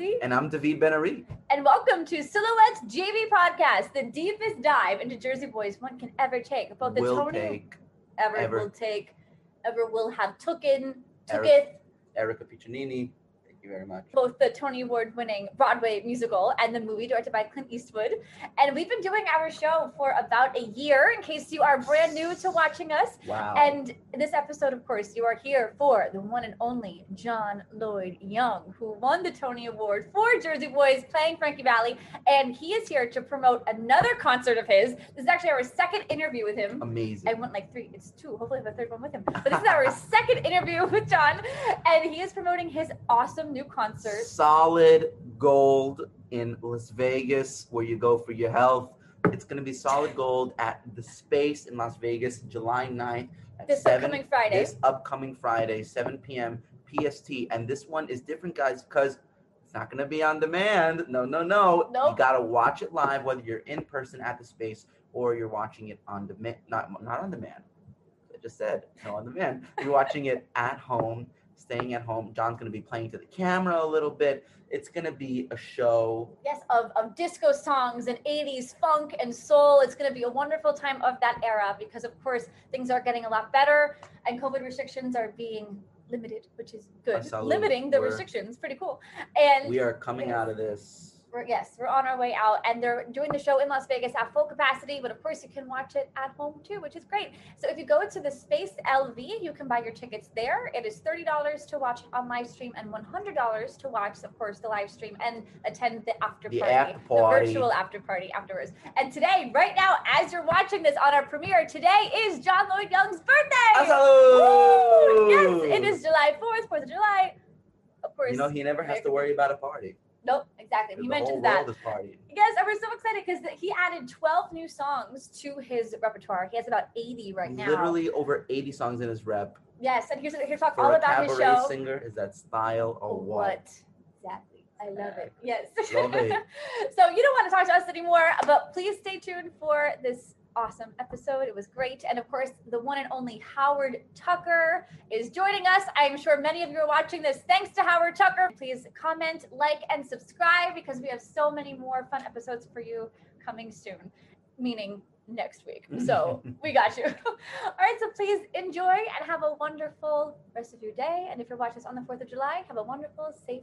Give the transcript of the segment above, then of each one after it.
And I'm David Ben-Ari. And welcome to Silhouette's JV podcast, the deepest dive into Jersey boys one can ever take. Both the will Tony take ever, ever. will take, ever will have Eric- tooketh, Erica Piccinini. You very much. both the Tony Award winning Broadway musical and the movie directed by Clint Eastwood. And we've been doing our show for about a year in case you are brand new to watching us. Wow. And this episode, of course, you are here for the one and only John Lloyd Young, who won the Tony Award for Jersey Boys playing Frankie Valli. And he is here to promote another concert of his. This is actually our second interview with him. Amazing. I went like three, it's two. Hopefully, I have a third one with him. But this is our second interview with John, and he is promoting his awesome new concert. Solid gold in Las Vegas, where you go for your health. It's going to be solid gold at the Space in Las Vegas, July 9th at This 7 upcoming Friday. This upcoming Friday, 7 p.m. PST. And this one is different, guys, because it's not going to be on demand. No, no, no. No, you got to watch it live, whether you're in person at the Space or you're watching it on demand. Not, not on demand. I just said no on demand. You're watching it at home, staying at home. John's going to be playing to the camera a little bit. It's going to be a show. Yes, of, of disco songs and 80s funk and soul. It's going to be a wonderful time of that era because, of course, things are getting a lot better and COVID restrictions are being limited, which is good. Absolutely. Limiting the We're- restrictions, pretty cool. And We are coming out of this. We're, yes, we're on our way out, and they're doing the show in Las Vegas at full capacity. But of course, you can watch it at home too, which is great. So if you go to the Space LV, you can buy your tickets there. It is thirty dollars to watch on live stream and one hundred dollars to watch, of course, the live stream and attend the after The party, the virtual after party afterwards. And today, right now, as you're watching this on our premiere, today is John Lloyd Young's birthday. Yes, it is July fourth, Fourth of July. Of course. You know, he never has to worry about a party. Nope, exactly. He mentions that. world is partying. Yes, and we're so excited because he added 12 new songs to his repertoire. He has about 80 right now. Literally over 80 songs in his rep. Yes, and here's here talk For all a about his show. singer, is that style or what? Exactly. I love it. Yes. Love it. so you don't want to talk to us anymore, but please stay tuned for this awesome episode. It was great. And of course, the one and only Howard Tucker is joining us. I'm sure many of you are watching this. Thanks to Howard Tucker. Please comment, like, and subscribe because we have so many more fun episodes for you coming soon, meaning next week. So we got you. All right, so please enjoy and have a wonderful rest of your day. And if you're watching this on the 4th of July, have a wonderful, safe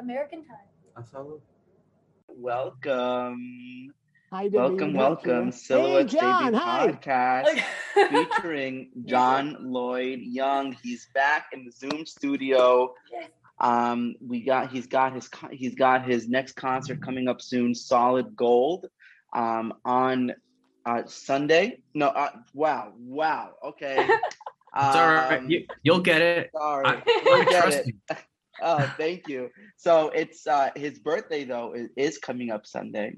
American time. Absolutely. Welcome, Hi, David. welcome, welcome. Jen. Silhouette hey, John, JV hi. podcast featuring John Lloyd Young. He's back in the Zoom studio. Yes. Um, we got he's got his he's got his next concert coming up soon, Solid Gold, um, on uh, Sunday. No, uh, wow, wow. Okay. It's all right. Um, You, you'll get it. Sorry, I, I get trust it. you. Oh, thank you. So it's uh his birthday though is, is coming up Sunday.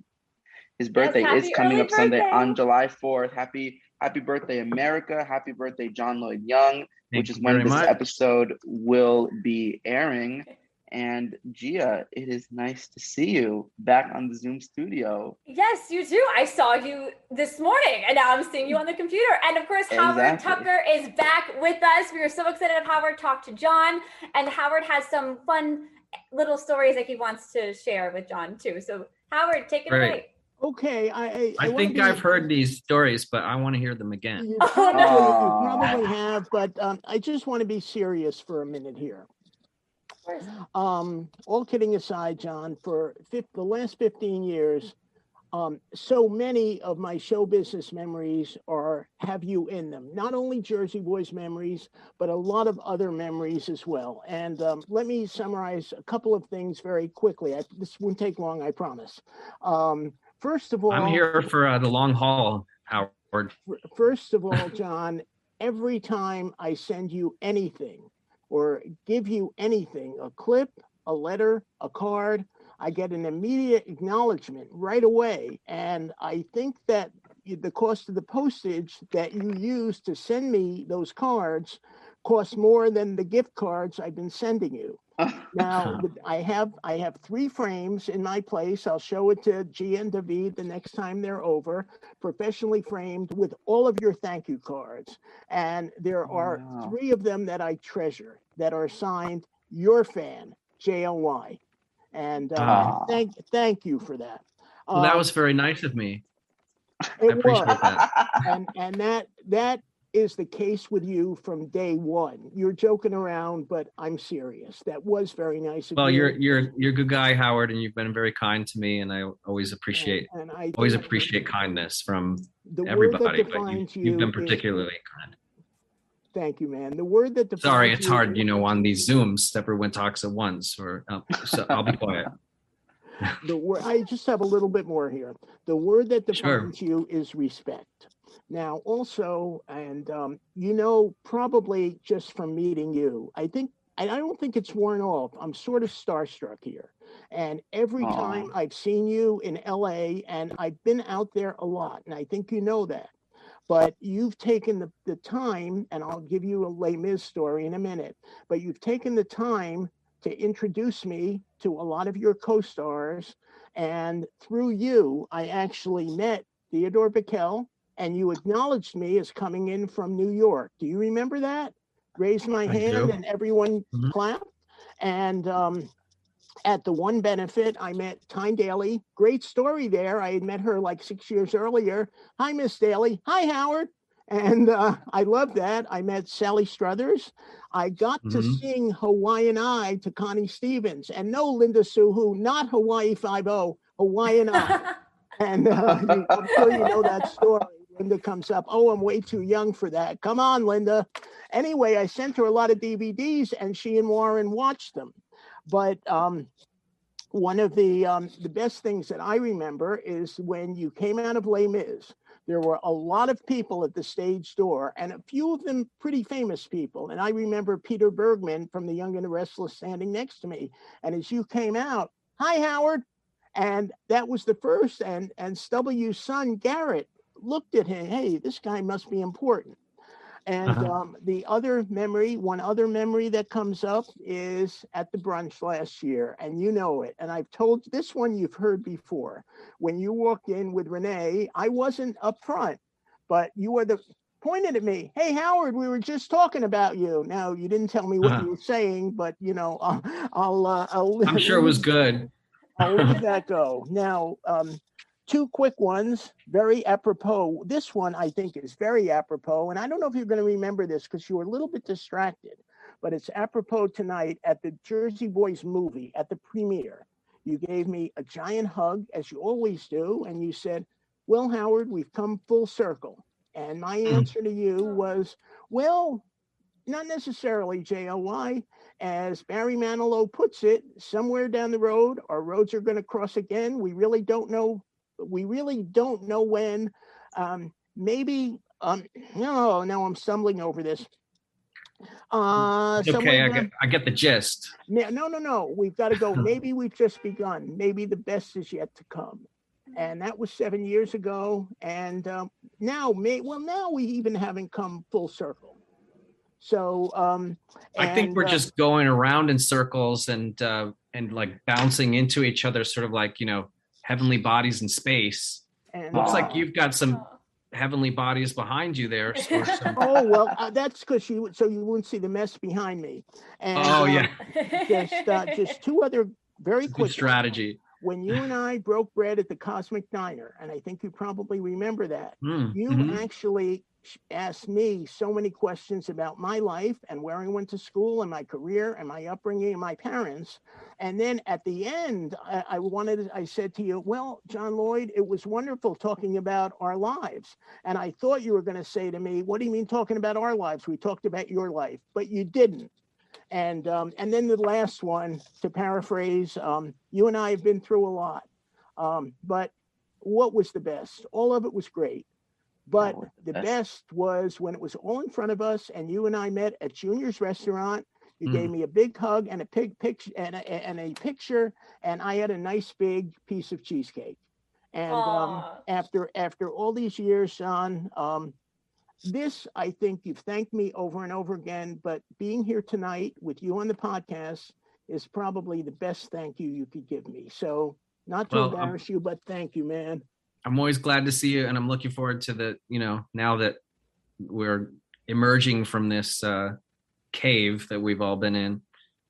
His birthday is coming early up Sunday on July 4th. Happy happy birthday America. Happy birthday John Lloyd Young, Thank which is when this much. episode will be airing. And Gia, it is nice to see you back on the Zoom studio. Yes, you too. I saw you this morning, and now I'm seeing you on the computer. And of course, Howard Tucker is back with us. We are so excited to have Howard talk to John, and Howard has some fun little stories that he wants to share with John too. So, Howard, take it Right. away. Okay, I I, I think I've heard these stories, but I want to hear them again. You Oh, probably, no. you probably have, but um, I just want to be serious for a minute here. Um, all kidding aside, John, for fif- the last 15 years, um, so many of my show business memories are have you in them. Not only Jersey Boys memories, but a lot of other memories as well. And um, let me summarize a couple of things very quickly. I, this won't take long, I promise. Um, first of all, I'm here for uh, the long haul, Howard. First of all, John, every time I send you anything or give you anything, a clip, a letter, a card, I get an immediate acknowledgement right away. And I think that the cost of the postage that you use to send me those cards costs more than the gift cards I've been sending you. Now I have I have three frames in my place. I'll show it to Gia and David the next time they're over, professionally framed with all of your thank you cards. And there are Wow. three of them that I treasure that are signed your fan, JLY. And uh, Ah. thank thank you for that. Well, that Um, was very nice of me. it appreciate was. that. and and that that is the case with you from day one. You're joking around, but I'm serious. That was very nice of Well, you. you're you're you're a good guy, Howard, and you've been very kind to me, and I always appreciate and, and I always appreciate kindness from the everybody. But you, defines you've been is- particularly kind. Thank you, man. The word that defines Sorry, it's you hard, you know, on these Zooms. Everyone talks at once, or um, so I'll be quiet. the word i just have a little bit more here the word that Sure. defines you is respect now also and um, you know probably just from meeting you i think and i don't think it's worn off i'm sort of starstruck here and every Aw. time i've seen you in la and i've been out there a lot and i think you know that but you've taken the, the time and i'll give you a Les Mis story in a minute but you've taken the time to introduce me to a lot of your co-stars and through you i actually met theodore Bikel, and you acknowledged me as coming in from new york. Do you remember that? Raised my I hand do. and everyone Mhm. clapped. And um, at the one benefit i met tyne daly. Great story there. I had met her like six years earlier. Hi miss daly. Hi howard. And uh, i love that. I met sally struthers. I got to Mhm. sing Hawaiian Eye to Connie Stevens. And no Linda Suhu, not Hawaii 5 Hawaiian Eye. And uh, I'm sure you know that story. Linda comes up, oh, I'm way too young for that. Come on, Linda. Anyway, I sent her a lot of DVDs and she and Warren watched them. But um, one of the um, the best things that I remember is when you came out of Les Mis. There were a lot of people at the stage door, and a few of them pretty famous people. And I remember Peter Bergman from The Young and the Restless standing next to me. And as you came out, hi Howard, and that was the first. And and Stubble's son Garrett looked at him. Hey, this guy must be important. And Uh-huh. um, the other memory, one other memory that comes up is at the brunch last year, and you know it. And I've told this one you've heard before. When you walked in with Renee, I wasn't up front, but you were the pointed at me. Hey, Howard, we were just talking about you. Now you didn't tell me what Uh-huh. you were saying, but you know, I'll, I'll, uh, I'll I'm sure it was good. I'll leave that go. Now, um, two quick ones, very apropos. This one I think is very apropos, and I don't know if you're going to remember this because you were a little bit distracted, but it's apropos tonight at the Jersey Boys movie at the premiere. You gave me a giant hug, as you always do, and you said, Well, Howard, we've come full circle. And my Hmm. answer to you was, Well, not necessarily JOY. As Barry Manilow puts it, somewhere down the road, our roads are going to cross again. We really don't know. We really don't know when. Um, maybe, um, no, now I'm stumbling over this. Uh, okay, I down- get I get the gist. no, no, no, no. We've got to go. Maybe we've just begun. Maybe the best is yet to come. And that was seven years ago. And um, now, may, well, now we even haven't come full circle. So um, I think we're uh, just going around in circles and uh, and like bouncing into each other, sort of like you know heavenly bodies in space. and, Looks uh, like you've got some heavenly bodies behind you there. or some- Oh well, uh, that's because you so you wouldn't see the mess behind me. And, oh uh, yeah, just uh, just two other very good quick ones. strategy. When you and I broke bread at the Cosmic Diner, and I think you probably remember that. Hmm, You mhm. actually sh- asked me so many questions about my life and where I went to school and my career and my upbringing and my parents. And then at the end, I, I wanted, I said to you, well, John Lloyd, it was wonderful talking about our lives. And I thought you were going to say to me, what do you mean talking about our lives? We talked about your life, but you didn't. And um, and then the last one, to paraphrase, um, you and I have been through a lot. Um, but what was the best? All of it was great. But the best. best was when it was all in front of us and you and I met at Junior's restaurant. You Mm. gave me a big hug and a big picture and a, and a picture, and I had a nice big piece of cheesecake. And um, after after all these years, Sean, um, this I think you've thanked me over and over again. But being here tonight with you on the podcast is probably the best thank you you could give me. So not to Well, um, embarrass you, but thank you, man. I'm always glad to see you, and I'm looking forward to the you know now that we're emerging from this uh, cave that we've all been in.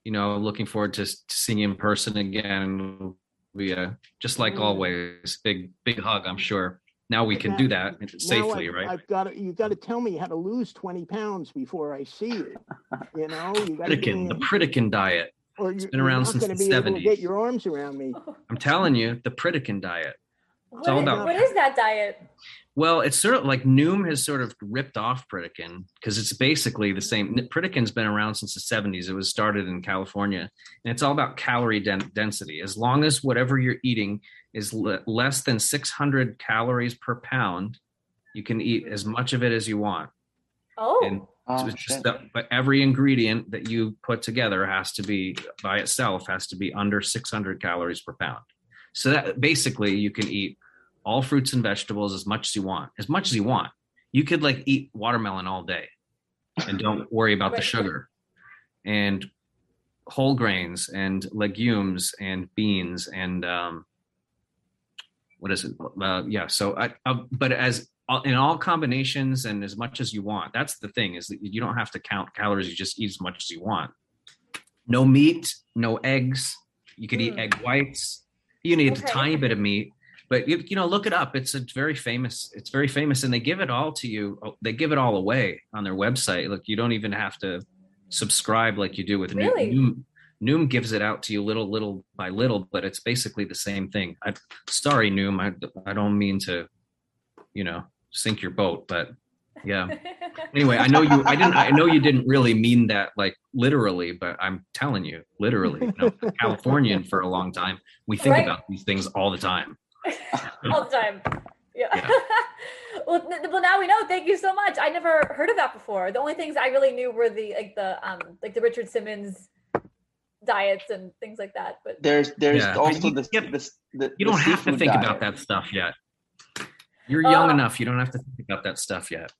you know, looking forward to, to seeing you in person again. We uh, just like Mm. always, big big hug. I'm sure. Now we can do that safely, I've, right? I've got to, You've got to tell me how to lose 20 pounds before I see you. You know, you got Pritikin, the Pritikin diet. or you're, been around since the be able to get your arms around me. I'm telling you, the Pritikin diet. What all is- about- what is that diet? Well, it's sort of like Noom has sort of ripped off Pritikin because it's basically the same. Pritikin's been around since the 70s. It was started in California, and it's all about calorie den- density. As long as whatever you're eating is le- less than 600 calories per pound, you can eat as much of it as you want. Oh, And Oh, So it's just shit. that, but every ingredient that you put together has to be by itself has to be under 600 calories per pound. So that basically you can eat all fruits and vegetables as much as you want, as much as you want. You could like eat watermelon all day and don't worry about the sugar and whole grains and legumes and beans and um, what is it? Uh, yeah. So I, uh, but as in all combinations and as much as you want. That's the thing is that you don't have to count calories. You just eat as much as you want. No meat, no eggs. You could eat Mm. egg whites. You need Okay. a tiny bit of meat, but you, you know, look it up. It's a very famous. It's very famous, and they give it all to you. oh, They give it all away on their website. Like you don't even have to subscribe like you do with Noom- Really? Noom. Noom gives it out to you little, little by little, but it's basically the same thing. I, sorry, Noom. I, I don't mean to, you know, sink your boat, but yeah. Anyway, I know you. I didn't. I know you didn't really mean that like literally, but I'm telling you, literally. You know, Californian for a long time. We think Right. about these things all the time. all the time. Yeah. Yeah. well, n- well, now we know. Thank you so much. I never heard of that before. The only things I really knew were the like the um like the Richard Simmons diets and things like that. But There's there's Yeah, also you- this this the, You don't have to think diet. about that stuff yet. You're young Oh. enough. You don't have to think about that stuff yet.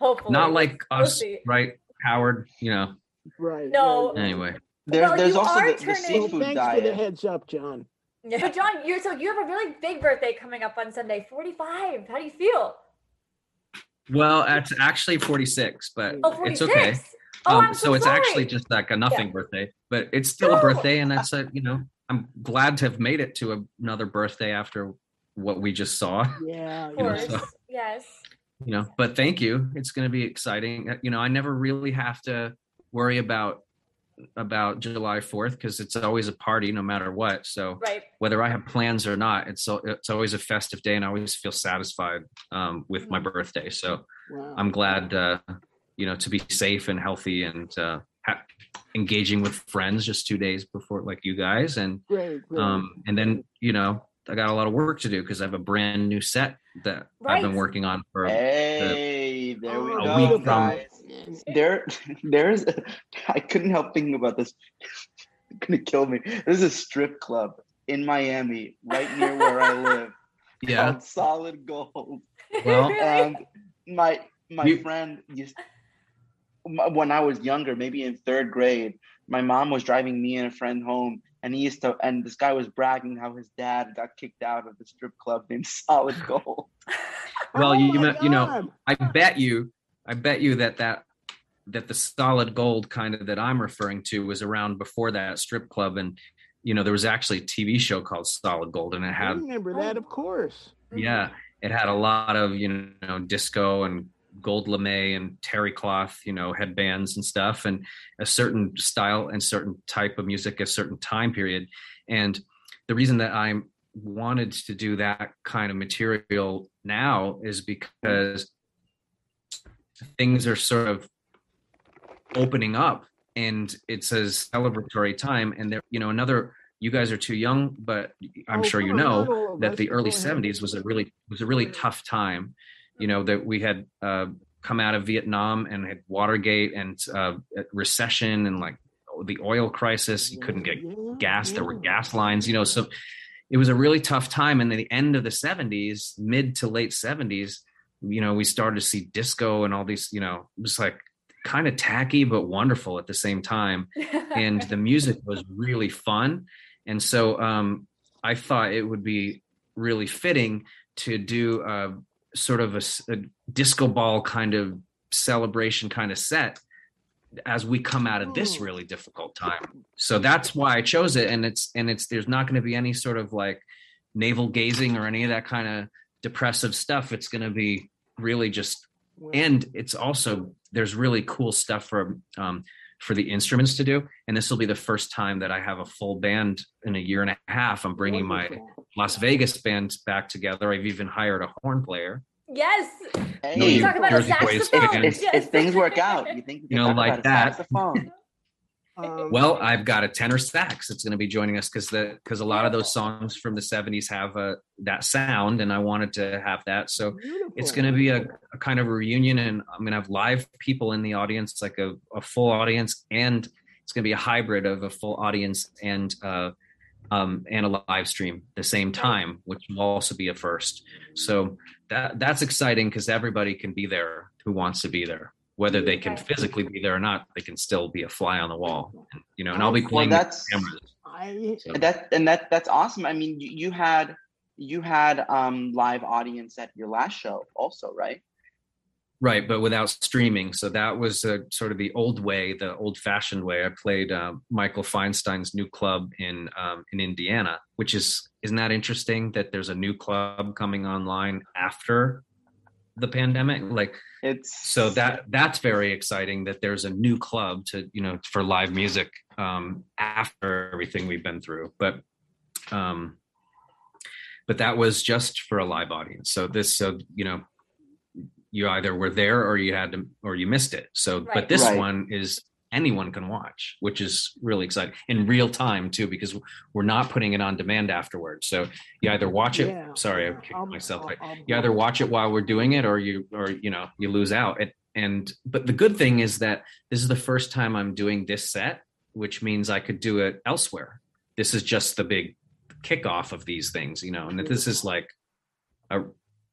hopefully, Not like We'll us, right, Howard? You know. Right. No. Anyway, There's Well, there's also the, the turning- Well, seafood thanks for the heads up, John. Yeah. But John, you're so you have a really big birthday coming up on Sunday, 45. How do you feel? well, it's actually 46, but Oh, 46. it's okay. Oh, um, I'm so so, it's actually just like a nothing birthday, but it's still No. a birthday, and that's a you know I'm glad to have made it to another birthday after what we just saw. Yeah. Of you know, so- Yes. You know, but thank you. It's going to be exciting. Uh, You know, I never really have to worry about about July 4th because it's always a party no matter what. So Right. whether I have plans or not, it's it's always a festive day, and I always feel satisfied um, with my birthday. So Wow. I'm glad, uh, you know, to be safe and healthy and uh, ha- engaging with friends just two days before, like you guys, and great. great. um, and then you know, I got a lot of work to do because I have a brand new set that I've been working on for. Hey, there we Oh, go, week from- guys. And- There, there's. I couldn't help thinking about this. It's gonna kill me. There's a strip club in Miami, right near where I live, Yeah. called Solid Gold. Well, and my my You- friend used when I was younger, maybe in third grade, my mom was driving me and a friend home, and he used to, and this guy was bragging how his dad got kicked out of the strip club named Solid Gold. Well, Oh you- my you know, I bet you, I bet you that that that the solid gold kind of that I'm referring to was around before that strip club, and you know there was actually a TV show called Solid Gold, and it I had remember that, of course. yeah, it had a lot of you know disco and gold lame and terry cloth, you know headbands and stuff, and a certain style and certain type of music, a certain time period, and the reason that I'm wanted to do that kind of material now is because things are sort of opening up and it's a celebratory time and there you know another you guys are too young but i'm Oh, sure you know not all of that the early 70s was a really was a really tough time you know that we had uh come out of vietnam and had watergate and uh recession and like the oil crisis. You couldn't get gas. There were gas lines you know so it was a really tough time. And the end of the 70s mid to late 70s you know we started to see disco and all these you know it was like kind of tacky but wonderful at the same time. And the music was really fun. And so um i thought it would be really fitting to do a sort of a disco ball kind of celebration kind of set as we come out of this Hmm. really difficult time. So that's why I chose it. And it's and it's there's not going to be any sort of like navel gazing or any of that kind of depressive stuff. It's going to be really just and it's also there's really cool stuff for um, for the instruments to do and this will be the first time that i have a full band in a year and a half i'm bringing my wonderful. Las vegas band back together i've even hired a horn player Yes. Hey, No, you you talk about a Jersey Boys saxophone. if, Yes. if things work out, you think you, You know, talk like about a that. saxophone. Um, well i've got a tenor sax that's going to be joining us because the because a lot of those songs from the 70s have a that sound and i wanted to have that so it's going to be a, a kind of a reunion and i'm going to have live people in the audience like a, a full audience and it's going to be a hybrid of a full audience and uh um and a live stream the same time which will also be a first so that that's exciting because everybody can be there who wants to be there whether they can physically be there or not they can still be a fly on the wall and, you know and i'll be playing the that's cameras I so. that and that that's awesome. I mean, you, you had you had um live audience at your last show also, right? Right, but without streaming. So that was uh, sort of the old way, the old-fashioned way. I played uh, Michael Feinstein's new club in um, in Indiana, which is isn't that interesting that there's a new club coming online after the pandemic? Like, It's so that that's very exciting that there's a new club to you know for live music um, after everything we've been through. But um, but that was just for a live audience. So this, so you know, you either were there or you had to or you missed it. So Right. but this Right. one is anyone can watch which is really exciting in real time too because we're not putting it on demand afterwards. So you either watch it yeah, sorry i yeah, kicked I'll- myself I'll- I'll- you either watch it while we're doing it or you or you know you lose out. And, and but the good thing is that this is the first time i'm doing this set which means i could do it elsewhere. This is just the big kickoff of these things you know and that this is like a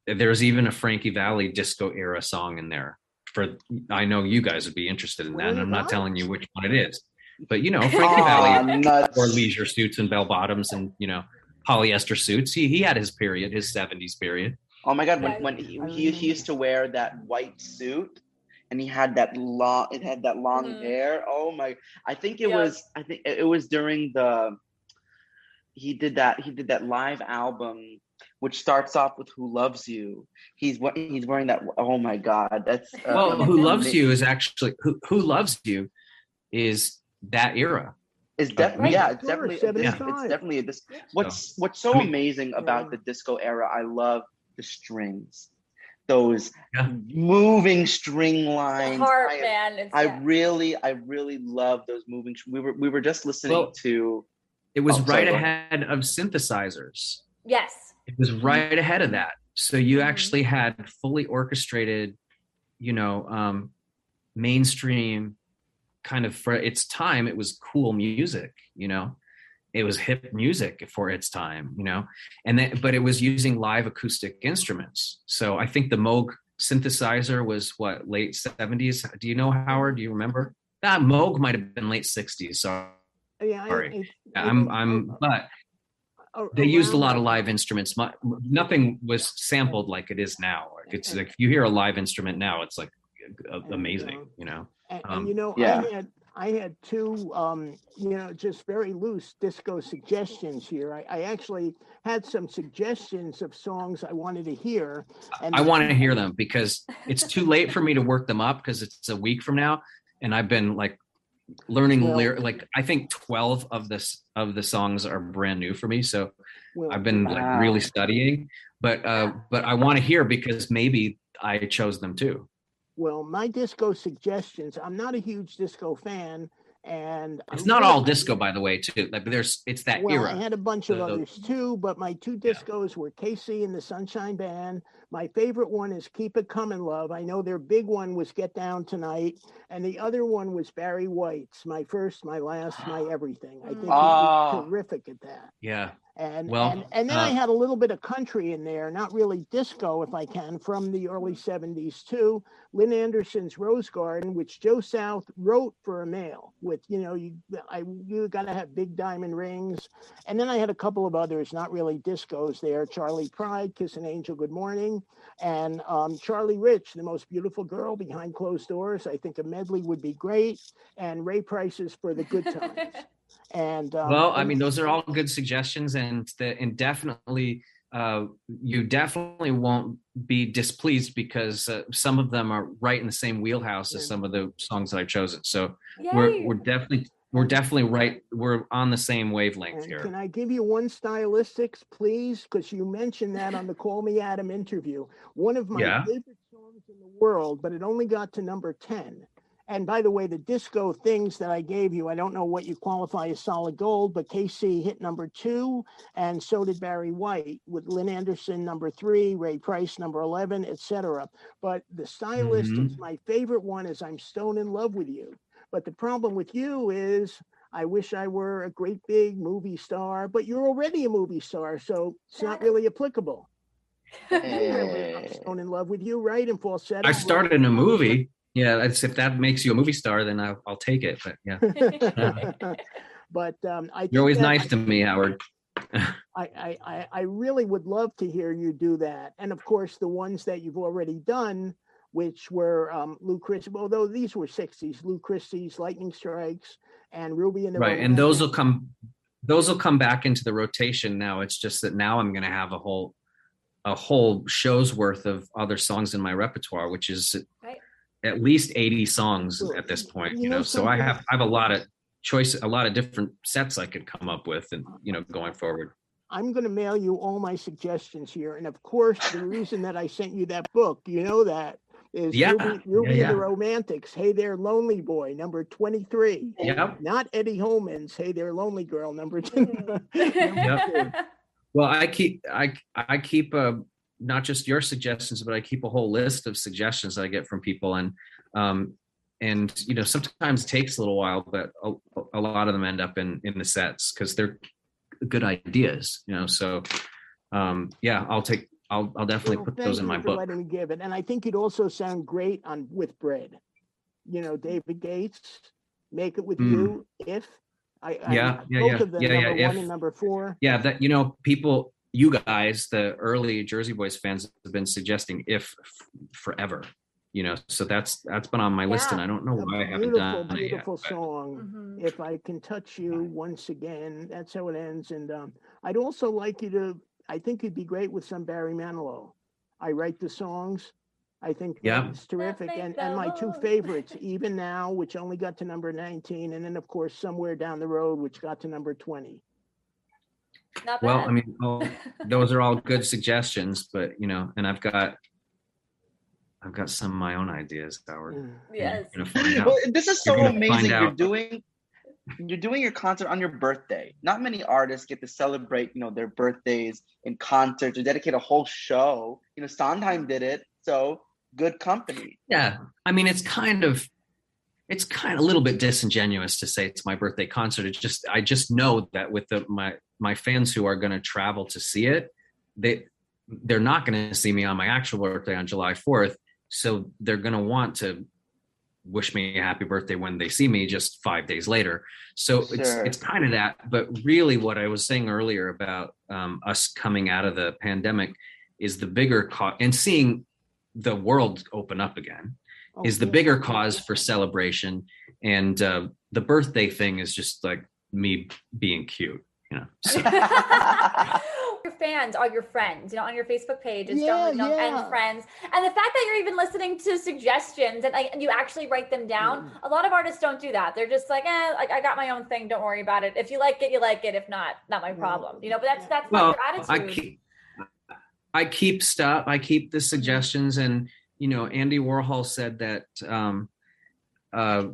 there's even a Frankie Valli disco era song in there. For I know you guys would be interested in that, and I'm not telling you which one it is, but you know Frankie Aw, Valli nuts. or leisure suits and bell bottoms and you know polyester suits. He he had his period, his 70s period. Oh my god, when, when he, he, he used to wear that white suit and he had that long it had that long Mhm. hair. Oh my I think it Yeah. was I think it was during the he did that he did that live album which starts off with Who Loves You. He's he's wearing that oh my god, that's uh, Well, who loves you is actually who who loves you is that era. It's definitely yeah, it's definitely a dis- it's definitely a dis- what's what's so I mean- amazing about Yeah. the disco era, I love the strings. Those Yeah. moving string The lines. heart, I, man. I yeah. really, I really love those moving. We were, we were just listening Well- to. It was Oh, right go ahead. ahead of synthesizers. Yes. It was right ahead of that. So you Mhm. actually had fully orchestrated, you know, um, mainstream kind of for its time. It was cool music, you know. It was hip music for its time, you know, and then but it was using live acoustic instruments. So I think the Moog synthesizer was what late seventies. Do you know Howard? Do you remember? That Moog might have been late sixties. So Yeah, I, I, I, I'm I'm but a- they used a lot of live instruments. Mu- Nothing was sampled like it is now. Like it's like if you hear a live instrument now, it's like amazing, you know. And, and Um, you know, Yeah. I had I had two, um, you know, just very loose disco suggestions here. I, I actually had some suggestions of songs I wanted to hear. And I want to hear them because it's too late for me to work them up because it's a week from now, and I've been like learning Well- lyric. Like I think twelve of this of the songs are brand new for me, so Well, I've been like really studying. But uh, but I want to hear because maybe I chose them too. Well, my disco suggestions. I'm not a huge disco fan, and I It's not all disco, by the way, too. Like there's it's that well, era. I had a bunch of So- others too, but my two Yeah. discos were KC and the Sunshine Band. My favorite one is Keep It Coming Love. I know their big one was Get Down Tonight, and the other one was Barry White's My First, My Last, My Everything. I think he Ah. was terrific at that. Yeah. And, Well, and and then I uh, had a little bit of country in there, not really disco, if I can, from the early '70s too. Lynn Anderson's Rose Garden, which Joe South wrote for a male, with you know you I you got to have big diamond rings, and then I had a couple of others, not really discos there. Charley Pride, Kiss an Angel, Good Morning, and um, Charlie Rich, the most beautiful girl behind closed doors. I think a medley would be great, and Ray Price's for the good times. And um, well i mean those are all good suggestions and the and definitely uh you definitely won't be displeased because uh, some of them are right in the same wheelhouse as some of the songs that i've chosen so we're we're definitely we're definitely right we're on the same wavelength And here can I give you one stylistics, please? Because you mentioned that on the Call Me Adam interview. One of my Yeah. favorite songs in the world, but it only got to number 10. And by the way, the disco things that I gave you, I don't know what you qualify as solid gold, but KC hit number two, and so did Barry White with Lynn Anderson number three, Ray Price number 11, etc. But the stylist Mm-hmm. is my favorite one is I'm Stone in Love with You. But the problem with you is I wish I were a great big movie star, but you're already a movie star, so it's not really applicable. I'm Stone in Love with You, right? In falsetto. i started in a movie yeah that's if that makes you a movie star then i'll, I'll take it but yeah but um, I you're think always that- nice to me howard I, I, I, I really would love to hear you do that. And of course, the ones that you've already done, which were um, Lou Christie, although these were 60s, Lou Christie's Lightning Strikes and Ruby and the right and those will come those will come back into the rotation now it's just that now i'm going to have a whole a whole show's worth of other songs in my repertoire which is Right. At least 80 songs at this point you know so i have i have a lot of choice a lot of different sets i could come up with and you know going forward I'm going to mail you all my suggestions here. And of course, the reason that I sent you that book, you know that, is Yeah, Ruby, Ruby yeah, and the. Romantics. Hey there, Lonely Boy, number 23. yep Not Eddie Holman's Hey there, Lonely Girl, number two. well i keep i i keep uh not just your suggestions but i keep a whole list of suggestions that i get from people and um and you know sometimes it takes a little while but a, a lot of them end up in in the sets because they're good ideas you know so um yeah i'll take i'll i'll definitely Well, put those in my book letting me give it. And I think you'd also sound great on with bread. You know, David Gates, make it with Mm. you if I, I Yeah, yeah, both yeah, of them, yeah, yeah, number one if. and number four. yeah that you know people you guys the early jersey boys fans have been suggesting if forever you know so that's that's been on my list and i don't know A why i haven't beautiful, done it yet beautiful but- song. Mhm. If I can touch you once again, that's how it ends. And um, I'd also like you to. I think you'd be great with some Barry Manilow. I write the songs. I think Yeah. it's terrific. And and my two favorites, even now, which only got to number 19, and then of course somewhere down the road, which got to number 20. Not well i mean well, those are all good suggestions but you know and i've got i've got some of my own ideas howard Mm. yes. Gonna find out. Well, this is so You're gonna find amazing. You're doing you're doing your concert on your birthday. Not many artists get to celebrate, you know, their birthdays in concerts or dedicate a whole show. You know, Sondheim did it, so good company. Yeah, I mean, it's kind of, it's kind of a little bit disingenuous to say it's my birthday concert. It's just, I just know that with the my my fans who are going to travel to see it, they they're not going to see me on my actual birthday on July fourth, so they're going to want to wish me a happy birthday when they see me just five days later. So it's Sure. it's kind of that. But really, what I was saying earlier about um, us coming out of the pandemic is the bigger cause and seeing the world open up again is the bigger cause for celebration and uh, the birthday thing is just like me being cute you know so, your fans are your friends, you know, on your Facebook page, it's Yeah, John Young yeah. and friends. And the fact that you're even listening to suggestions and like and you actually write them down, Mm. a lot of artists don't do that. They're just like, eh, like I got my own thing, don't worry about it. If you like it, you like it. If not, not my problem. You know, but that's Yeah. that's well not your i attitude. keep i keep stuff i keep the suggestions and you know andy warhol said that um uh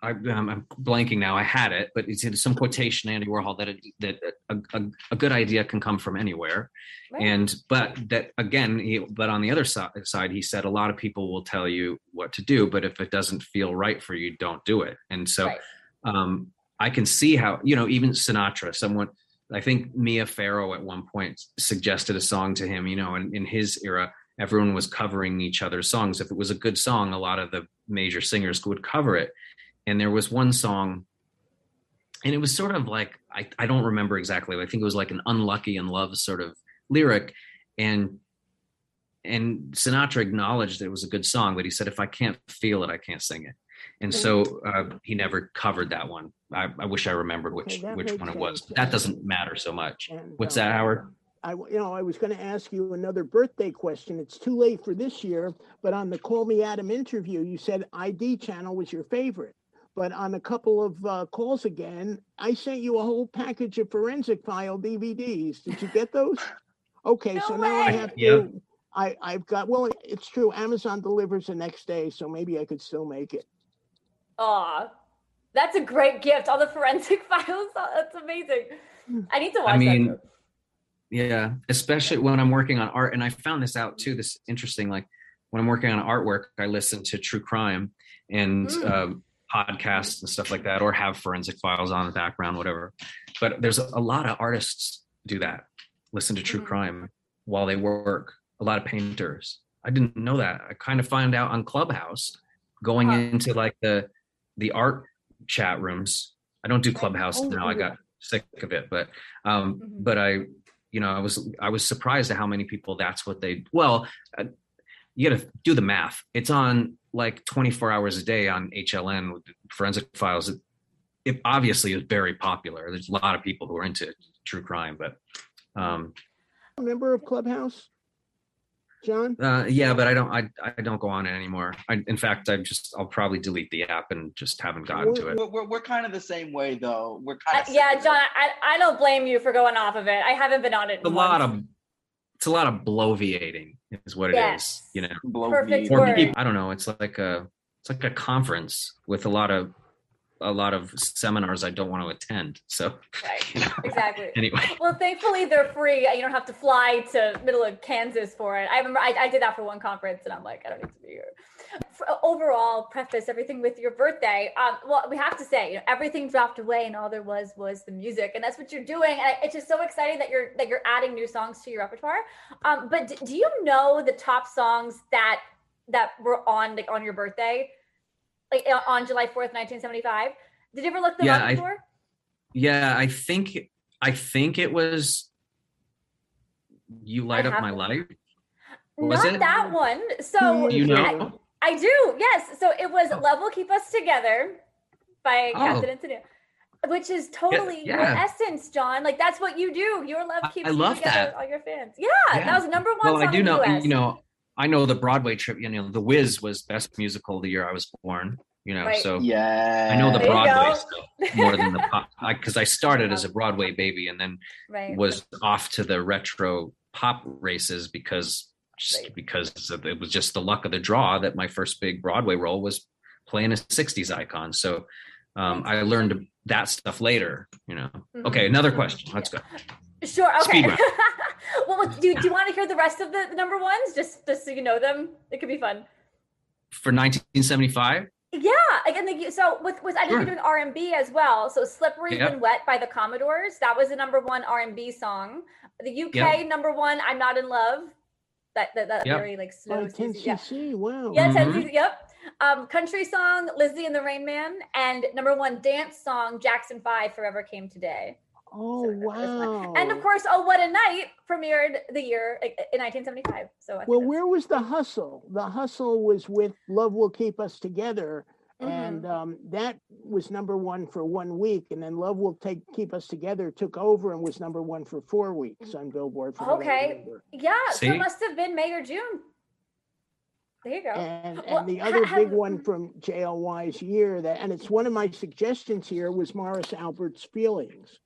I, um, I'm blanking now. I had it, but it's in some quotation, Andy Warhol, that it, that a, a, a good idea can come from anywhere. Right. and but that again he, but on the other si- side he said a lot of people will tell you what to do but if it doesn't feel right for you don't do it and so Right. um i can see how you know even sinatra someone I think Mia Farrow at one point suggested a song to him, you know, and in his era, everyone was covering each other's songs. If it was a good song, a lot of the major singers would cover it. And there was one song, and it was sort of like, I, I don't remember exactly, I think it was like an unlucky in love sort of lyric. And and Sinatra acknowledged it was a good song, but he said, if I can't feel it, I can't sing it. And so uh, he never covered that one. I, I wish I remembered which Okay, which one it was. sense. That doesn't matter so much. What's that, Howard? I, you know, I was going to ask you another birthday question. It's too late for this year, but on the Call Me Adam interview, you said ID channel was your favorite. But on a couple of uh, calls again, I sent you a whole package of forensic file DVDs. Did you get those? Okay, No so now I have to. Yep. I I've got. Well, it's true. Amazon delivers the next day, so maybe I could still make it. Aw, that's a great gift. All the forensic files. That's amazing. I need to watch I mean, that. Yeah, especially when I'm working on art, and I found this out too. This interesting, like when I'm working on artwork, I listen to true crime and Mm. um, podcasts and stuff like that, or have forensic files on the background, whatever. But there's a, lot of artists do that. Listen to true Mhm. crime while they work. A lot of painters. I didn't know that. I kind of find out on Clubhouse, going Huh. into like the the art chat rooms. I don't do Clubhouse Oh, now. I got sick of it, but um, Mhm. but I you know i was i was surprised at how many people that's what they well uh, you got to do the math. It's on like 24 hours a day on hln forensic files it, it obviously is very popular. There's a lot of people who are into true crime but um A member of Clubhouse, John? uh yeah but i don't i i don't go on it anymore I, in fact i'm just i'll probably delete the app and just haven't gotten to it We're, we're, we're kind of the same way though. We're Uh, kind of yeah, John, I, I don't blame you for going off of it. I haven't been on it. a in lot of it's a lot of bloviating is what it is. Yes. you know Perfect or word. people, I don't know. It's like a it's like a conference with a lot of a lot of seminars I don't want to attend. So Right. you know. Exactly. Anyway, Well, thankfully they're free. You don't have to fly to middle of Kansas for it. I remember I, I did that for one conference, and I'm like, I don't need to be here. For, overall, preface everything with your birthday. Um, well, we have to say, you know, everything dropped away, and all there was was the music, and that's what you're doing. And it's just so exciting that you're that you're adding new songs to your repertoire. Um, but d- do you know the top songs that that were on like on your birthday, like uh, on July 4th, 1975? Did you ever look them Yeah, up I- before? yeah, I think I think it was you light up my haven't. life. was Not it? that one. So Do you I- know? I do, yes. So it was Level Keep Us Together by Oh. Captain and Tennille, which is totally your yeah. essence, John. Like that's what you do. Your love keeps I you love together that. with all your fans. Yeah, Yeah. that was number one Well, song I do in the know. US. You know, I know the Broadway trip. You know, The Wiz was best musical the year I was born. You know, Right. so Yeah. I know the There Broadway stuff more than the pop because I, started as a Broadway baby and then right. was off to the retro pop races because just Right. because of- it was just the luck of the draw that my first big Broadway role was playing a 60s icon. So um, I learned that stuff later, you know. Mhm. Okay, another question. Let's go. Sure. Okay. Speed well, do, do you want to hear the rest of the, the number ones just just so you know them? It could be fun. For 1975, Yeah, again, the, so with with I think Sure. you're doing R and B as well. So "Slippery Yep. When Wet" by the Commodores, that was the number one R and B song. The UK Yep. number one, "I'm Not in Love," that that, that Yep. very like slow. By sleazy- yeah, 10cc. Wow. yeah, Mhm. 10cc, yep. Um, country song, "Lizzie and the Rain Man," and number one dance song, "Jackson Five "Forever Came Today." Oh, So wow. And of course, "Oh What a Night" premiered the year in 1975. So I Well, where was the hustle? The hustle was with Love Will Keep Us Together. Mhm. And um, that was number one for one week. And then Love Will Take Keep Us Together took over and was number one for four weeks on Billboard. From what Okay. remember. yeah, so it must have been May or June. There you go. And, Well, and the ha- other big have- one from JLY's year that, and it's one of my suggestions here was Morris Albert's Feelings.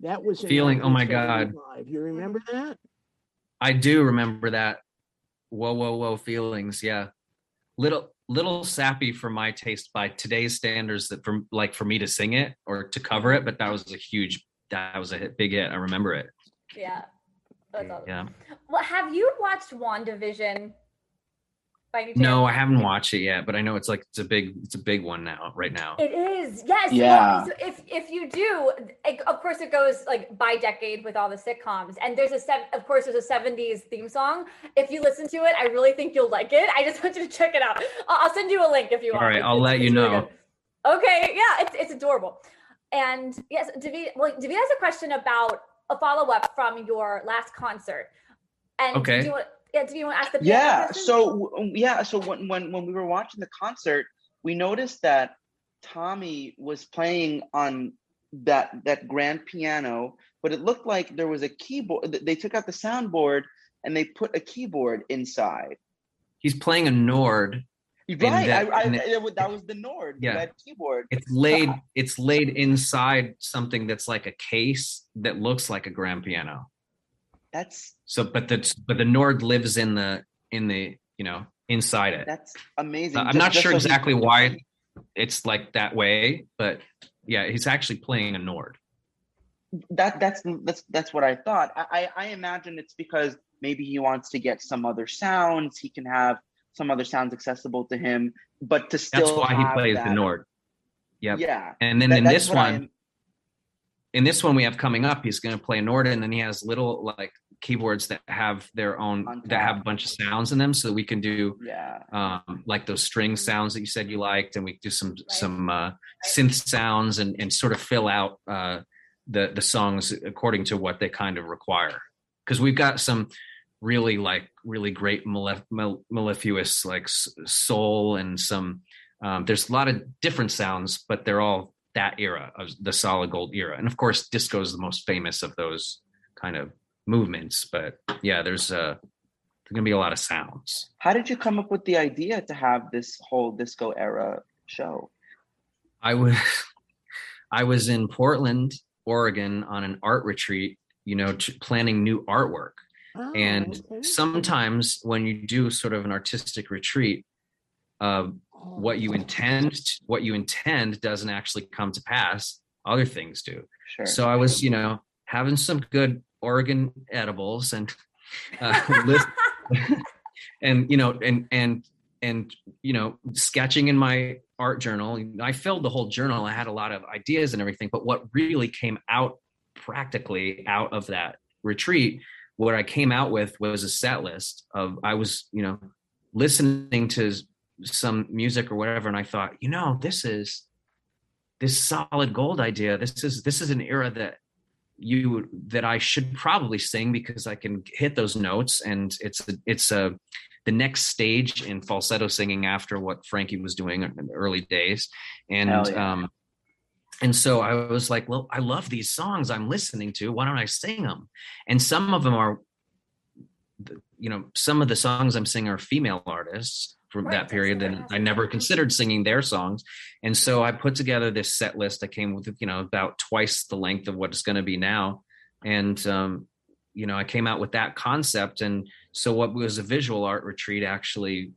That was Feeling- oh my God. 1975. You remember that? I do remember that. Whoa, whoa, whoa! Feelings, yeah. Little, little sappy for my taste by today's standards. That for like for me to sing it or to cover it, but that was a huge. That was a hit, big hit. I remember it. Yeah. That's awesome. Yeah. Well, have you watched WandaVision? By any chance? No, I haven't watched it yet, but I know it's like it's a big it's a big one now right now. It is, yes. Yeah. So if if you do, it, of course, it goes like by decade with all the sitcoms, and there's a seven. Of course, there's a '70s theme song. If you listen to it, I really think you'll like it. I just want you to check it out. I'll, I'll send you a link if you want. All right, It's- I'll it's- let you it's really know. good. Okay, yeah, it's it's adorable. And yes, David. Well, David has a question about a follow up from your last concert. And Okay. do you want, yeah, do you want to ask the piano yeah question? so yeah so when, when when we were watching the concert we noticed that tommy was playing on that that grand piano but it looked like there was a keyboard they took out the soundboard and they put a keyboard inside He's playing a Nord. right that- I, I, in it that was the nord Yeah. that keyboard It's laid it's laid inside something that's like a case that looks like a grand piano. That's So but the but the Nord lives in the in the you know inside it. that's amazing Uh, I'm Just- not just sure so he- exactly why it's like that way, but yeah, he's actually playing a Nord. that that's that's that's what I thought. I, I I imagine it's because maybe he wants to get some other sounds. He can have some other sounds accessible to him, but to still That's why he plays that, the Nord. Yep. Yeah, And then that- in this one, in this one we have coming up, he's going to play a Nord, and then he has little like keyboards that have their own that have a bunch of sounds in them, so we can do yeah, um, like those string sounds that you said you liked, and we do some Right. some uh, synth sounds and and sort of fill out uh, the the songs according to what they kind of require. Because we've got some really like really great malef- mal- mellifluous like soul and some. Um, there's a lot of different sounds, but they're all that era of the solid gold era, and of course, disco is the most famous of those kind of movements. But yeah, there's uh, there's gonna be a lot of sounds. How did you come up with the idea to have this whole disco era show? I was I was in Portland, Oregon on an art retreat, you know, t- planning new artwork. Oh, and okay. sometimes when you do sort of an artistic retreat, uh, what you intend what you intend doesn't actually come to pass. Other things do. Sure. So I was, you know, having some good Oregon edibles and uh, and you know, and and and you know, sketching in my art journal. I filled the whole journal. I had a lot of ideas and everything, but what really came out practically out of that retreat, what I came out with was a set list of I was, you know, listening to some music or whatever, and I thought, you know, this is this solid gold idea. This is this is an era that you that I should probably sing because I can hit those notes. And it's a, it's a the next stage in falsetto singing after what Frankie was doing in the early days. And yeah. um and so I was like well I love these songs I'm listening to. Why don't I sing them and some of them are you know some of the songs I'm singing are female artists from Right, that period what I and I never considered singing their songs and so I put together this set list that came with, you know, about twice the length of what it's going to be now. And, um, you know, I came out with that concept. And so what was a visual art retreat actually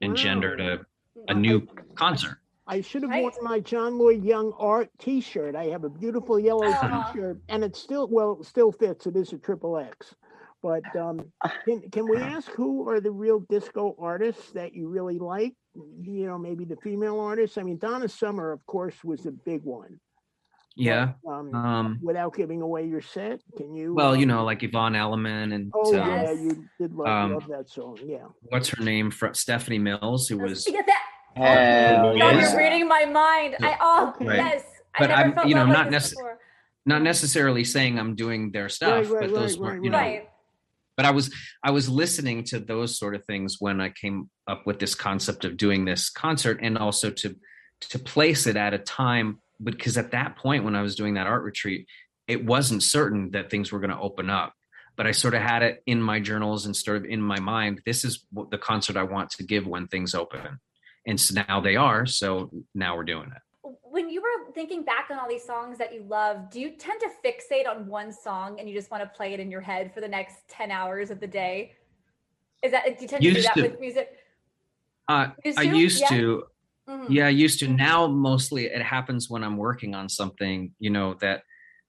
engendered a, a new concert. I should have Right. worn my John Lloyd Young art T-shirt. I have a beautiful yellow Aw. T-shirt, and it still well it still fits. It is a triple X. But um, can can we ask who are the real disco artists that you really like? You know, maybe the female artists. I mean, Donna Summer, of course, was a big one. Yeah. But, um, Um, without giving away your set, can you? well, you um, know, like Yvonne Elliman and Oh um, yeah, you did love, um, love that song. Yeah. what's her name? Fr- Stephanie Mills, who was, You get that? Hell God, Yes. you're reading my mind. I oh Right. yes. But I I'm, you know, love like not this not necessarily saying I'm doing their stuff, right, but those right, were, right, you know, Right. But I was I was listening to those sort of things when I came up with this concept of doing this concert and also to to place it at a time because at that point when I was doing that art retreat it wasn't certain that things were going to open up. But I sort of had it in my journals and sort of in my mind this is what the concert I want to give when things open. And so now they are so now we're doing it. When you were thinking back on all these songs that you love, do you tend to fixate on one song and you just want to play it in your head for the next 10 hours of the day? Is that do you tend to do that to. with music? uh, Used I used Yeah. to Mhm. yeah i used to now mostly it happens when i'm working on something you know that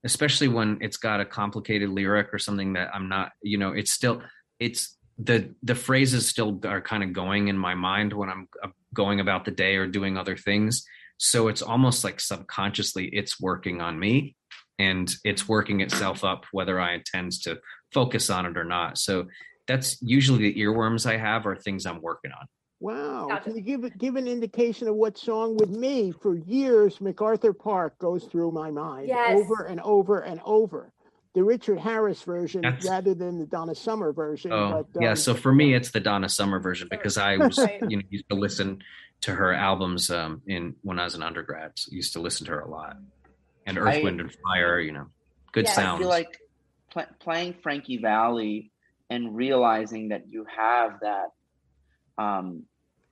especially when it's got a complicated lyric or something that i'm not you know it's still it's the the phrases still are kind of going in my mind when I'm uh, going about the day or doing other things. So it's almost like subconsciously it's working on me and it's working itself up whether I intend to focus on it or not. So that's usually the earworms I have are things I'm working on. Wow. Gotcha. Can you give give an indication of what song with me for years MacArthur Park goes through my mind Yes. over and over and over. The Richard Harris version That's- rather than the Donna Summer version. Oh, but, yeah. um, So for me, it's the Donna Summer version because I was, you know, used to listen to her albums um, in when I was an undergrad. So used to listen to her a lot. And Earth, I- Wind, and Fire, you know, good Yeah, I sounds. I feel like pl- playing Frankie Valli and realizing that you have that, um,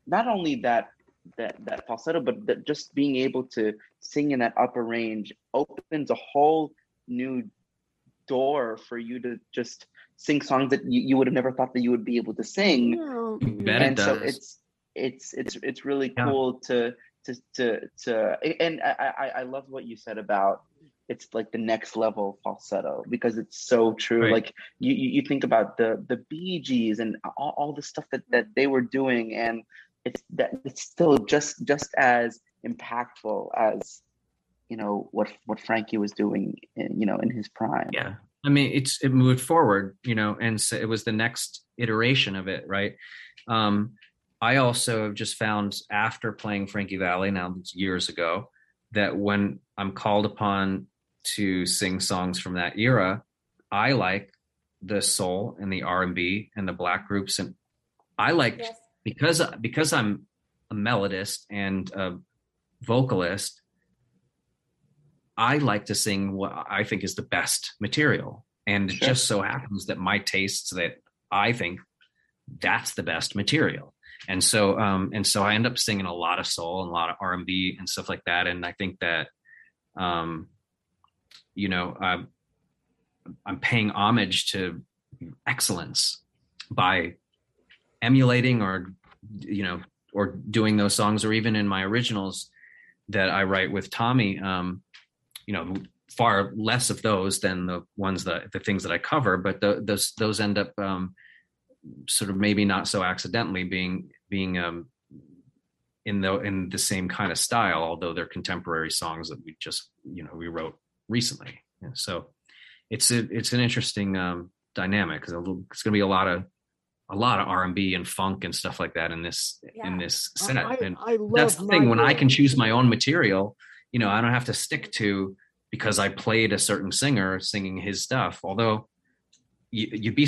not only that that that falsetto, but that just being able to sing in that upper range opens a whole new door for you to just sing songs that you, you would have never thought that you would be able to sing you You know, bet it and so it's it's it's it's really Yeah. cool to to to to and I, I I love what you said about it's like the next level falsetto because it's so true. Right. Like you you you think about the the Bee Gees and all, all the stuff that that they were doing and it's that it's still just just as impactful as you know what what Frankie was doing in, you know in his prime. yeah i mean it's it moved forward you know and so it was the next iteration of it right um i also have just found after playing frankie valli now it's years ago that when i'm called upon to sing songs from that era i like the soul and the r&b and the black groups and i like Yes. because because i'm a melodist and a vocalist i like to sing what i think is the best material and it Sure. just so happens that my tastes that i think that's the best material and so um and so i end up singing a lot of soul and a lot of r&b and stuff like that. And i think that um you know i'm i'm paying homage to excellence by emulating or you know or doing those songs or even in my originals that i write with tommy um you know far less of those than the ones that the things that i cover. But the, those those end up um sort of maybe not so accidentally being being um in the in the same kind of style although they're contemporary songs that we just you know we wrote recently. Yeah, so it's a, it's an interesting um dynamic because it's going to be a lot of a lot of r&b and funk and stuff like that in this in this set. I, and I love that's the thing when i can choose my own material you know i don't have to stick to because i played a certain singer singing his stuff although you, you'd be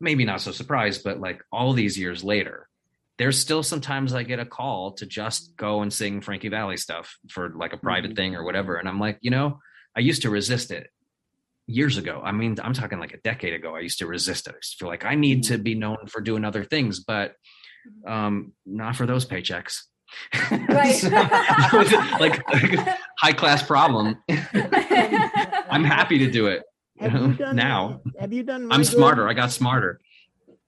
maybe not so surprised but like all these years later there's still sometimes i get a call to just go and sing frankie valli stuff for like a private Mhm. thing or whatever and i'm like you know i used to resist it years ago. I mean i'm talking like a decade ago i used to resist it. I used to feel like i need to be known for doing other things but um not for those paychecks. Right. So, like, like high class problem. I'm happy to do it Have you done now Have you done? My i'm Girl- smarter i got smarter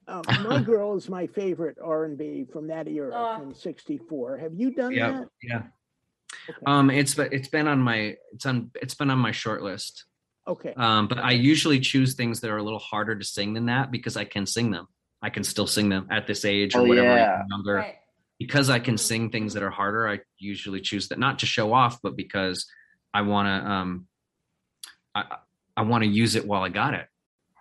Uh, my girl is my favorite R and B from that era Oh. from '64. Have you done yeah that? yeah Okay. um it's it's been on my it's on it's been on my short list okay. um but i usually choose things that are a little harder to sing than that because i can sing them i can still sing them at this age or Oh, whatever yeah. younger right. because I can Mhm. sing things that are harder, I usually choose that not to show off, but because I want to um I I want to use it while I got it.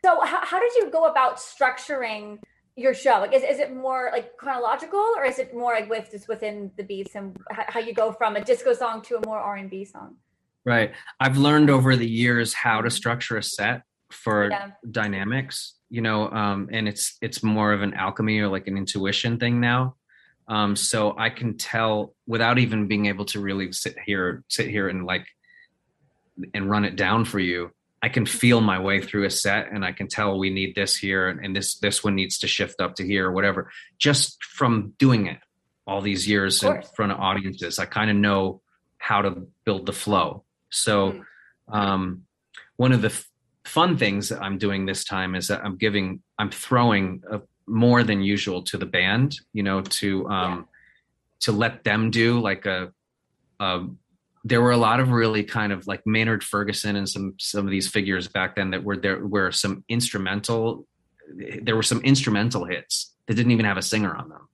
So how, how did you go about structuring your show? Like, is, is it more like chronological or is it more like with just within the beats and how, you go from a disco song to a more R and B song? Right. I've learned over the years how to structure a set for Yeah. dynamics, you know, um and it's it's more of an alchemy or like an intuition thing now. Um so I can tell without even being able to really sit here sit here and like and run it down for you. I can feel my way through a set and I can tell we need this here and, and this this one needs to shift up to here or whatever. Just from doing it all these years in front of audiences, I kind of know how to build the flow. So Mhm. um, one of the f- fun things that I'm doing this time is that I'm giving, I'm throwing uh more than usual to the band, you know, to um, to let them do like a, a. There were a lot of really kind of like Maynard Ferguson and some some of these figures back then that were there were some instrumental there were some instrumental hits that didn't even have a singer on them.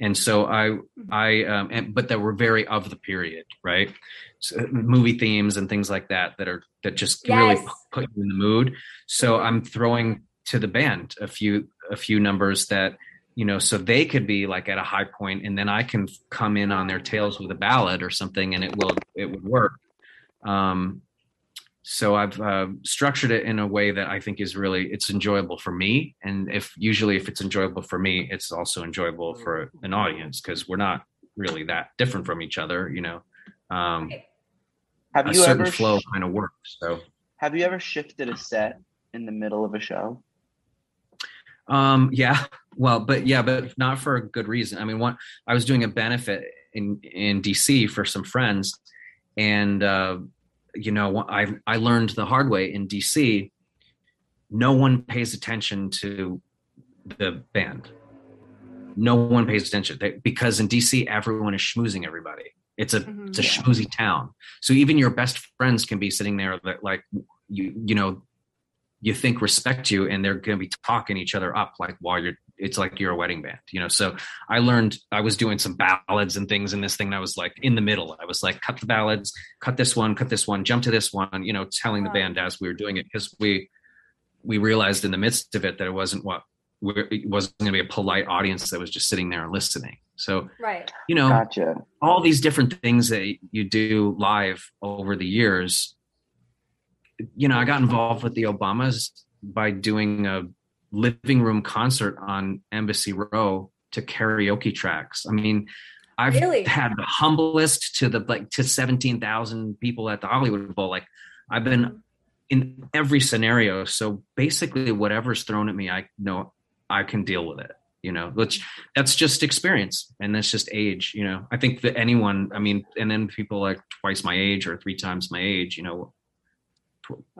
And so i i um and, but that were very of the period right? So, movie themes and things like that that are that just really put you in the mood. So i'm throwing to the band a few a few numbers that you know so they could be like at a high point and then i can come in on their tails with a ballad or something and it will it would work. Um so i've uh, structured it in a way that i think is really it's enjoyable for me and if usually if it's enjoyable for me it's also enjoyable for an audience because we're not really that different from each other you know? Um Have a you certain ever flow sh- kind of works so. Have you ever shifted a set in the middle of a show? Um, yeah, well, but yeah, but not for a good reason. I mean, one, I was doing a benefit in in DC for some friends, and uh, you know, I I learned the hard way in DC. No one pays attention to the band. No one pays attention they, because in DC everyone is schmoozing everybody. It's a Mhm. it's a Yeah. schmoozy town. So even your best friends can be sitting there that like you you know you think respect you and they're going to be talking each other up like while you're it's like you're a wedding band you know so i learned i was doing some ballads and things in this thing and i was like in the middle i was like cut the ballads cut this one cut this one jump to this one you know telling the band as we were doing it because we we realized in the midst of it that it wasn't what we it wasn't going to be a polite audience that was just sitting there and listening so Right. you know Gotcha. all these different things that you do live over the years you know i got involved with the obamas by doing a living room concert on embassy row to karaoke tracks. I mean i've Really? had the humblest to the like to 17,000 people at the hollywood bowl. Like i've been in every scenario. So basically whatever's thrown at me i know i can deal with it you know which that's just experience and that's just age you know. I think that anyone i mean and then people like twice my age or three times my age you know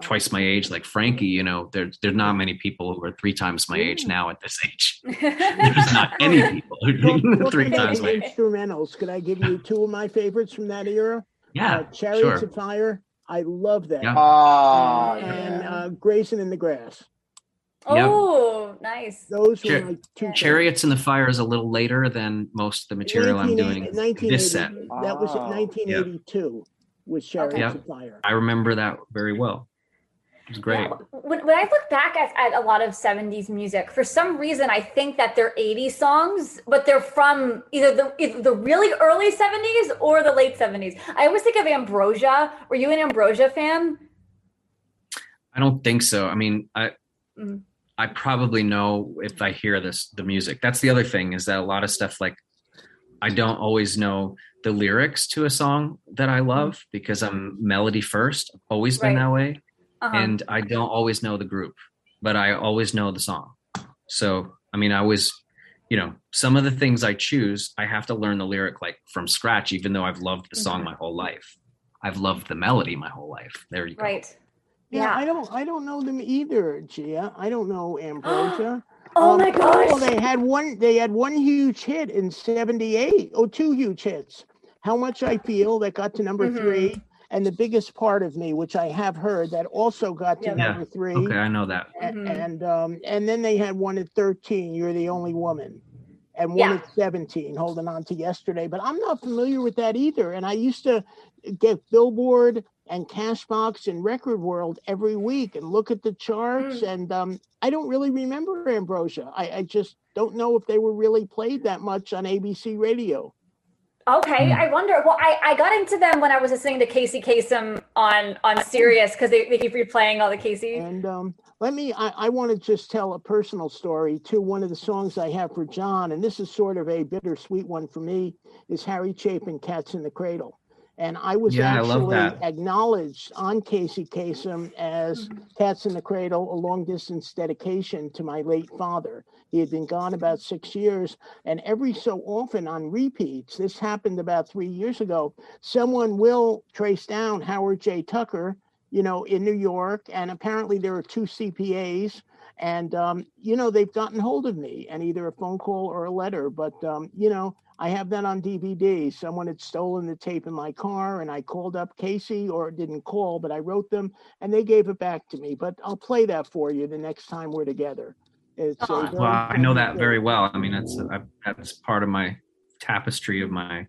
twice my age like frankie you know there's there's not many people who are three times my age now at this age there's not any people who are three talking times my age instrumentals. Could I give you two of my favorites from that era? yeah uh, Chariots sure. of Fire. I love that. Yeah. Oh, And yeah. uh, Grazing in the Grass. oh, nice. Those were Char- my two. Yeah. chariots in the fire is a little later than most of the material i'm doing this set That was Oh. in 1982 with Chariots Yep. of Fire. i remember that very well It's great Yeah, when, when I look back at, at a lot of 70s music, for some reason I think that they're 80s songs, but they're from either the either the really early 70s or the late 70s. I always think of Ambrosia. Were you an Ambrosia fan? I don't think so. I mean, I Mhm. I probably know if I hear this the music. That's the other thing is that a lot of stuff like I don't always know the lyrics to a song that I love because I'm melody first. I've always been Right. that way, Uh-huh. and I don't always know the group, but I always know the song. So I mean, I always, you know, some of the things I choose, I have to learn the lyric like from scratch, even though I've loved the song Mhm. my whole life. I've loved the melody my whole life. There you go. right. Yeah, Yeah. I don't I don't know them either, Gia. I don't know Ambrosia. Oh Um, my gosh. Well, they had one. They had one huge hit in '78. Oh, two huge hits. How much I feel that got to number Mhm. three, and the biggest part of me, which I have heard, that also got to Yeah. Yeah. number three. Okay, I know that. A- Mhm. And um, and then they had one at 13. You're the only woman, and one Yeah. at 17. Holding on to yesterday, but I'm not familiar with that either. And I used to get Billboard and Cashbox and Record World every week and look at the charts. Mm. And um, I don't really remember Ambrosia. I, I just don't know if they were really played that much on ABC radio. Okay, Mm. I wonder. Well, I, I got into them when I was listening to Casey Kasem on on Sirius because they, they keep replaying all the Casey. And um, let me, I, I want to just tell a personal story to one of the songs I have for John. And this is sort of a bittersweet one for me is Harry Chapin, Cats in the Cradle. And I was Yeah, actually that. acknowledged on Casey Kasem as mm-hmm. Cats in the Cradle, a long distance dedication to my late father. He had been gone about six years. And every so often on repeats, this happened about three years ago, someone will trace down Howard J. Tucker you know, in New York, and apparently there are two CPAs, and um, you know they've gotten hold of me, and either a phone call or a letter. But um, you know, I have that on DVD. Someone had stolen the tape in my car, and I called up Casey, or didn't call, but I wrote them, and they gave it back to me. But I'll play that for you the next time we're together. It's a Well, I know that very well. I mean, that's I, that's part of my tapestry of my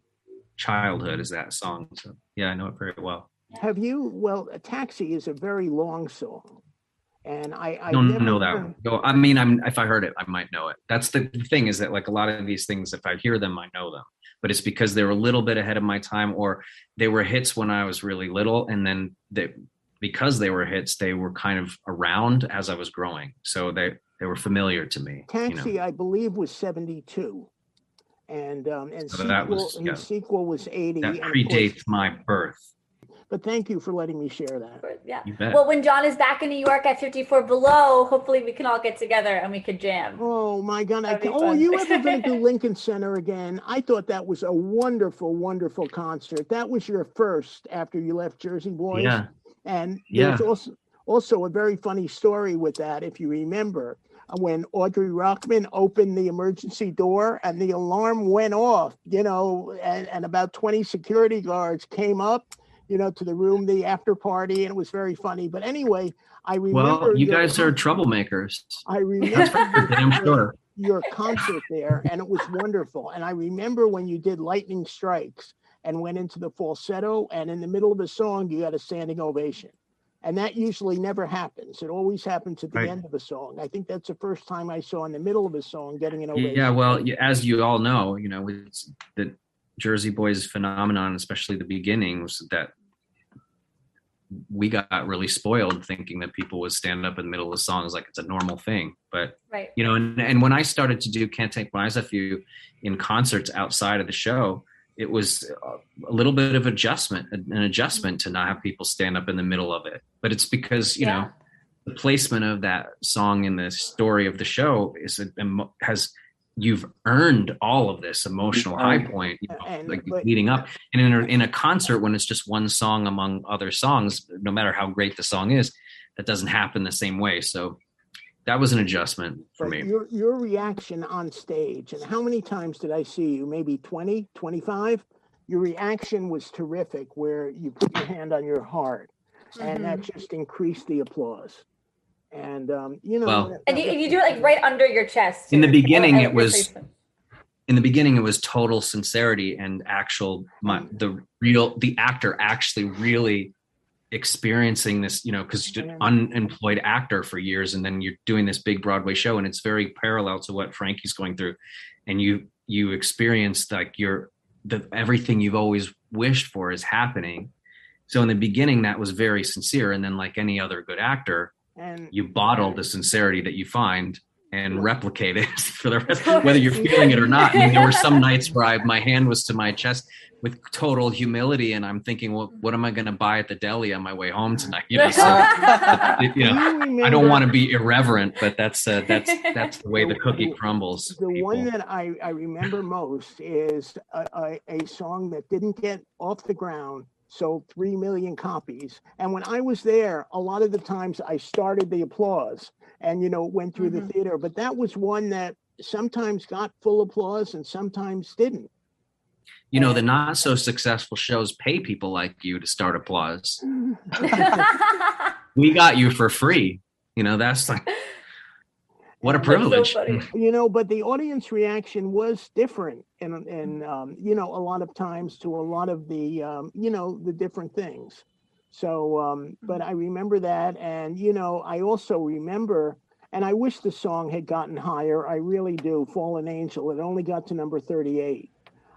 childhood is that song. So yeah, I know it very well. Have you? Well, a taxi is a very long song, and I I don't never know that. heard- one. I mean, I'm if I heard it, I might know it. That's the thing is that like a lot of these things, if I hear them, I know them. But it's because they were a little bit ahead of my time, or they were hits when I was really little, and then they because they were hits, they were kind of around as I was growing, so they they were familiar to me. You know? Taxi, I believe, was seventy-two, and um, and So sequel, that was- and yeah. the sequel was eighty. That and of course- predates my birth. But thank you for letting me share that. Yeah. Well, when John is back in New York at 54 Below, hopefully we can all get together and we could jam. Oh my God! I can, oh, fun. you ever been to Lincoln Center again? I thought that was a wonderful, wonderful concert. That was your first after you left Jersey Boys. yeah, And Yeah. there's also also a very funny story with that, if you remember, when Audrey Rockman opened the emergency door and the alarm went off, you know, and, and about 20 security guards came up, you know, to the room, the after party, and it was very funny. But anyway, I remember well, you your guys are troublemakers. I remember Damn sure. your concert there and it was wonderful. And I remember when you did Lightning Strikes and went into the falsetto and in the middle of a song you got a standing ovation. And that usually never happens. It always happens at the Right. end of a song. I think that's the first time I saw in the middle of a song getting an ovation. Yeah, well, as you all know, you know, it's the Jersey Boys phenomenon, especially the beginning, was that we got really spoiled thinking that people would stand up in the middle of songs like it's a normal thing. But Right. you know, and, and when I started to do Can't Take My Eyes Off You in concerts outside of the show, it was a little bit of adjustment, an adjustment to not have people stand up in the middle of it. But it's because you Yeah. know the placement of that song in the story of the show is a, has you've earned all of this emotional high point you know, And- like but- leading up and in a, in a concert when it's just one song among other songs no matter how great the song is that doesn't happen the same way so that was an adjustment for me your your reaction on stage and how many times did I see you? Maybe 20, 25? Your reaction was terrific where you put your hand on your heart and that Mhm. just increased the applause. And um, you know, Well- And you, was- you do it like right under your chest. In the beginning, it was- in the beginning it was total sincerity and actual my, the real the actor actually really experiencing this you know because you're an unemployed actor for years and then you're doing this big broadway show and it's very parallel to what frankie's going through. And you you experience like your the everything you've always wished for is happening. So in the beginning that was very sincere and then like any other good actor and you bottle the sincerity that you find and replicate it for the rest, whether you're feeling it or not. There were some nights where I, my hand was to my chest with total humility, and I'm thinking, well, what am I going to buy at the deli on my way home tonight? You know, so, it- you know, I don't want to be irreverent, but that's uh, that's that's the way the cookie crumbles. the people. one that I, I remember most is a, a, a song that didn't get off the ground, sold three million copies. And when I was there, a lot of the times I started the applause and you know went through Mhm. the theater. But that was one that sometimes got full applause and sometimes didn't. you know, the not so successful shows pay people like you to start applause. We got you for free. You know, that's like what a That's so privilege. you know but the audience reaction was different and and um, you know a lot of times to a lot of the um, you know the different things so um, but i remember that and you know i also remember and i wish the song had gotten higher i really do fallen angel it only got to number 38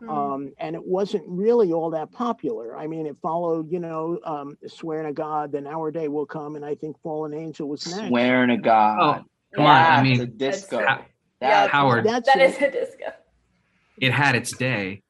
Mm. um, and it wasn't really all that popular. I mean, it followed, you know, um, "Swearing to God," then "Our Day Will Come," and I think "Fallen Angel" was next. Swearing to God. Oh, come on, I That's mean, a disco. That's- That's- Yeah. Howard, That's That it. is a disco. it had its day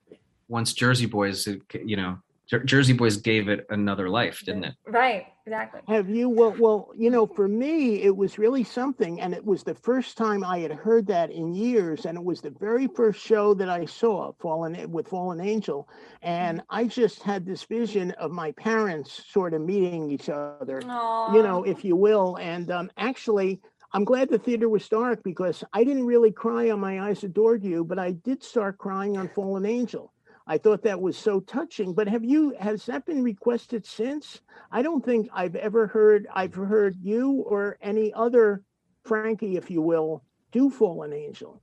once Jersey Boys, you know, Jersey Boys gave it another life, didn't it? Right, exactly. Have you? Well, well, you know, for me, it was really something, and it was the first time I had heard that in years, and it was the very first show that I saw, Fallen with Fallen Angel, and I just had this vision of my parents sort of meeting each other, you know, if you will, and um, actually. I'm glad the theater was dark because I didn't really cry on My Eyes Adored You, but I did start crying on Fallen Angel. I thought that was so touching. But have you, has that been requested since? I don't think I've ever heard, I've heard you or any other Frankie, if you will, do Fallen Angel?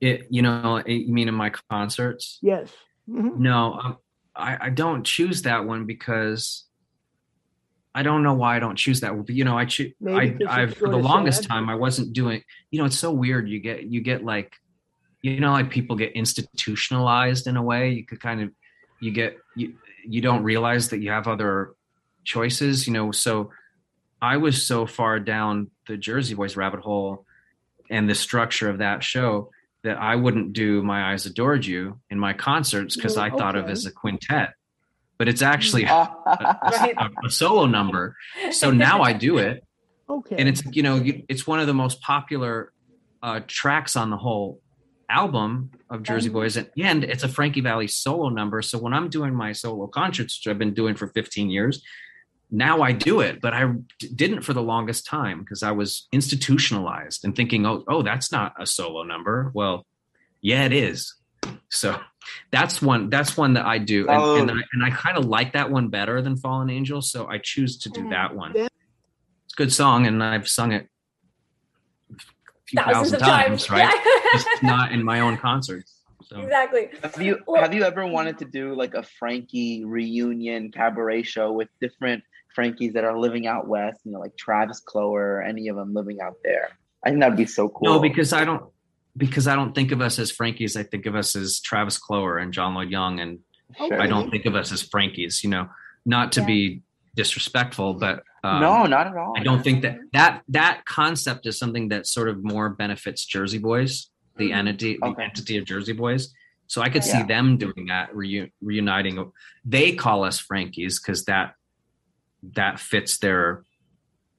It, you know, it, you mean in my concerts? Yes. Mhm. No, um, I, I don't choose that one because I don't know why I don't choose that. But you know, I choose. I, I've for the longest time I wasn't doing. You know, it's so weird. You get you get like, you know, like people get institutionalized in a way. You could kind of, you get you you don't realize that you have other choices. You know, so I was so far down the Jersey Boys rabbit hole and the structure of that show that I wouldn't do My Eyes Adored You in my concerts because Oh, I thought of okay. as a quintet. But it's actually a, a- a solo number. So now I do it. Okay. And it's, you know, it's one of the most popular uh, tracks on the whole album of Jersey Mhm. Boys. And, and it's a Frankie Valli solo number. So when I'm doing my solo concerts, which I've been doing for 15 years, now I do it, but I d- didn't for the longest time because I was institutionalized and thinking, oh, oh, that's not a solo number. Well, yeah, it is. So that's one. That's one that I do, and, Oh. and I, and I kind of like that one better than Fallen Angel. So I choose to do that one. It's a good song, and I've sung it a few Thousands thousand of times, right? Yeah. Just not in my own concerts. So exactly. Have you have you ever wanted to do like a Frankie reunion cabaret show with different Frankies that are living out west? You know, like Travis Cloer, any of them living out there. I think that'd be so cool. no, because I don't because I don't think of us as Frankies. I think of us as Travis Cloer and John Lloyd Young, and Sure. I don't think of us as Frankies. You know, not to Yeah. be disrespectful, but um, no, not at all. I don't think that that that concept is something that sort of more benefits Jersey Boys, the Mhm. entity, the entity of Jersey Boys. So I could Yeah. see them doing that, reu- reuniting. They call us Frankies because that that fits their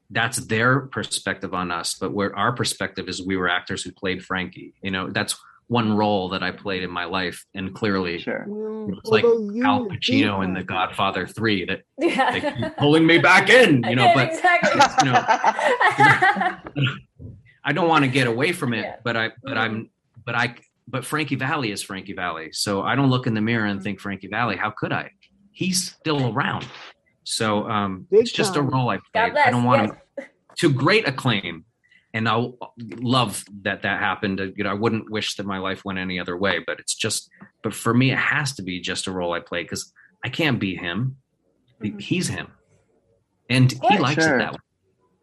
that's their perspective on us. But where our perspective is, we were actors who played Frankie. You know, that's one role that I played in my life, and clearly Sure. It's like you Al Pacino in The Godfather Three that Yeah. they keep pulling me back in. You know, but exactly. you know, I don't want to get away from it, Yeah. but I, but. I'm, but I, but Frankie Valli is Frankie Valli. So I don't look in the mirror and Mhm. think Frankie Valli. How could I? He's still around. So um, Big it's just a role I God played. bless. I don't want yes. to to great acclaim, and I love that that happened. You know, I wouldn't wish that my life went any other way, but it's just. But for me, it has to be just a role I play because I can't be him. Mhm. He's him, and he likes Sure. it that way.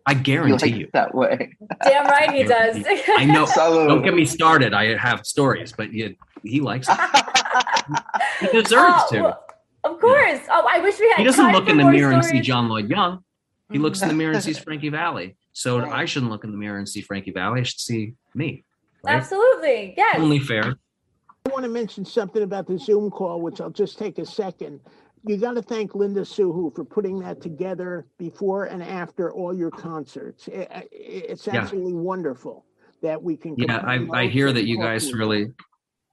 I guarantee you. that way. Damn right he does. I know. So Don't get me started. I have stories, but you, he likes it. He deserves Oh, to. well, Of course. Oh, I wish we had. He doesn't look in the more mirror and see. John Lloyd Young. He looks in the mirror and sees Frankie Valli. So Right. I shouldn't look in the mirror and see Frankie Valli. I should see me. Right? Absolutely. Yes. Only fair. I want to mention something about the Zoom call, which I'll just take a second. You got to thank Linda Suhu for putting that together before and after all your concerts. I- I- It's Yeah. absolutely wonderful that we can. Yeah, I, I hear that you guys really.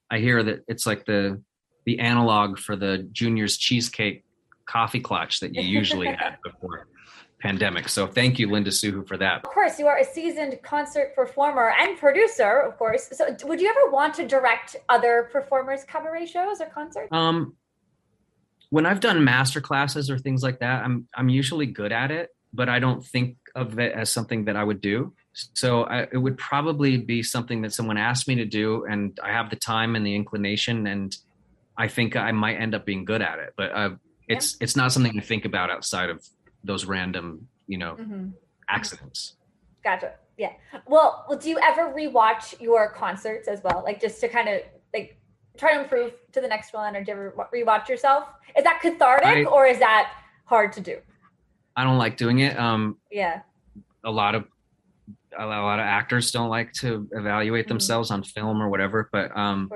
I hear that it's like the the analog for the juniors cheesecake coffee clutch that you usually had before pandemic. So thank you, Linda Suhu, for that. Of course, you are a seasoned concert performer and producer, of course. So, would you ever want to direct other performers' cabaret shows or concerts? Um, when I've done master classes or things like that, I'm I'm usually good at it, but I don't think of it as something that I would do. So I, it would probably be something that someone asked me to do, and I have the time and the inclination, and I think I might end up being good at it. But uh, it's it's not something to think about outside of those random, you know, Mhm. accidents. Gotcha. Yeah. Well, well, do you ever rewatch your concerts as well, like just to kind of like try to improve to the next one, or do you ever rewatch yourself? Is that cathartic, I- or is that hard to do? I don't like doing it. Um, Yeah. a lot of a lot of actors don't like to evaluate Mhm. themselves on film or whatever but um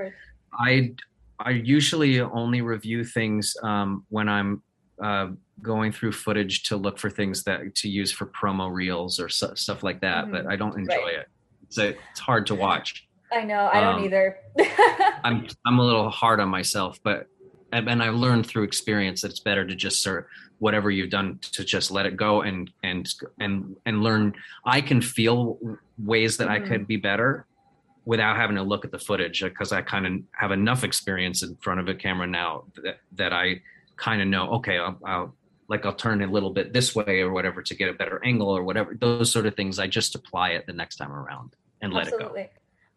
i i usually only review things um when i'm uh going through footage to look for things that to use for promo reels or su- stuff like that but Mhm. i don't enjoy Right. it it's a, it's hard to watch I know. I don't Um, either. i'm i'm a little hard on myself but and, i've learned through experience that it's better to just sort of whatever you've done to just let it go and and and and learn i can feel ways that Mhm. i could be better without having to look at the footage because i kind of have enough experience in front of a camera now that, that i kind of know okay I'll, I'll like i'll turn a little bit this way or whatever to get a better angle or whatever those sort of things i just apply it the next time around and let it go. Absolutely.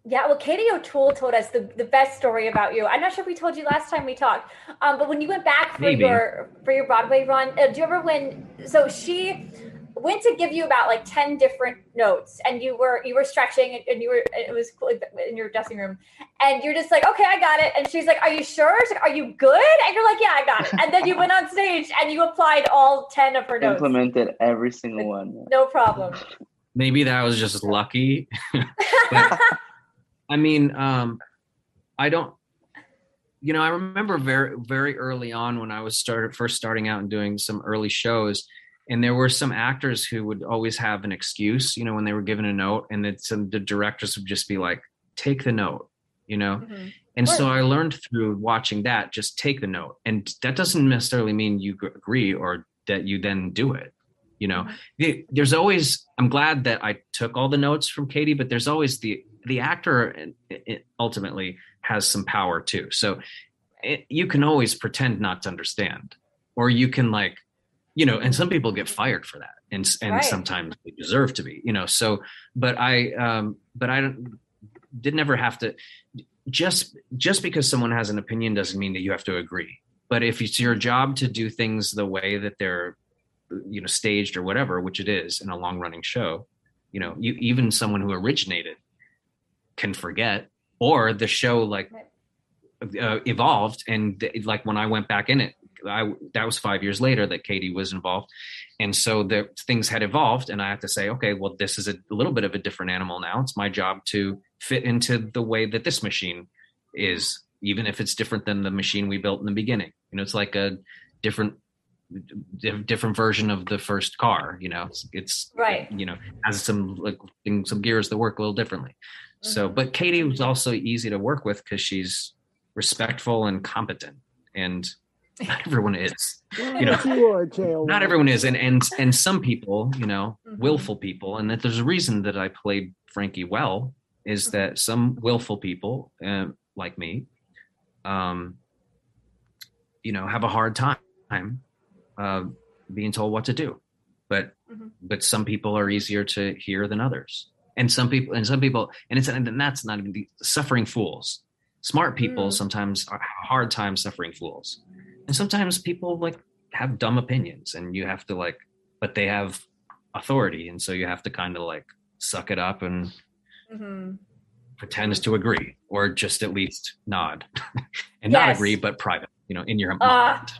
Yeah, well, Katie O'Toole told us the, the best story about you. I'm not sure if we told you last time we talked, um, but when you went back for Maybe. your for your Broadway run, uh, do you remember when? So she went to give you about like ten different notes, and you were you were stretching, and, and you were it was cool in your dressing room, and you're just like, okay, I got it, and she's like, are you sure? Like, are you good? And you're like, yeah, I got it. And then you went on stage and you applied all ten of her notes. Implemented every single one. No problem. Maybe that was just lucky. But- I mean, um, I don't. You know, I remember very very early on when I was started first starting out and doing some early shows, and there were some actors who would always have an excuse. You know, when they were given a note, and that some the directors would just be like, "Take the note," you know. Mhm. And so I learned through watching that, just take the note. And that doesn't necessarily mean you agree or that you then do it. You know, Mhm. There's always, I'm glad that I took all the notes from Katie, but there's always the, the actor ultimately has some power too. So it, you can always pretend not to understand, or you can like, you know, and some people get fired for that. And, and Right. sometimes they deserve to be, you know, so, but I, um, but I did never have to, just just because someone has an opinion doesn't mean that you have to agree but if it's your job to do things the way that they're you know staged or whatever which it is in a long running show you know you even someone who originated can forget or the show like uh, evolved and like when i went back in it i that was five years later that katie was involved. And so the things had evolved and i have to say okay well this is a little bit of a different animal now. It's my job to fit into the way that this machine is even if it's different than the machine we built in the beginning. You know it's like a different different version of the first car you know? It's, it's Right. you know has some like things some gears that work a little differently. So Mhm. but katie was also easy to work with because she's respectful and competent. And not everyone is You know, you are, not everyone is and and and some people you know Mhm. willful people and that there's a reason that i played frankie well is Mhm. that some willful people uh, like me um you know have a hard time uh being told what to do but Mhm. but some people are easier to hear than others and some people and some people and it's and that's not even the suffering fools smart people Mm. sometimes are have hard time suffering fools and sometimes people like have dumb opinions and you have to like but they have authority and so you have to kind of like suck it up and Mhm. pretend to agree or just at least nod and not agree but private you know in your Uh, mind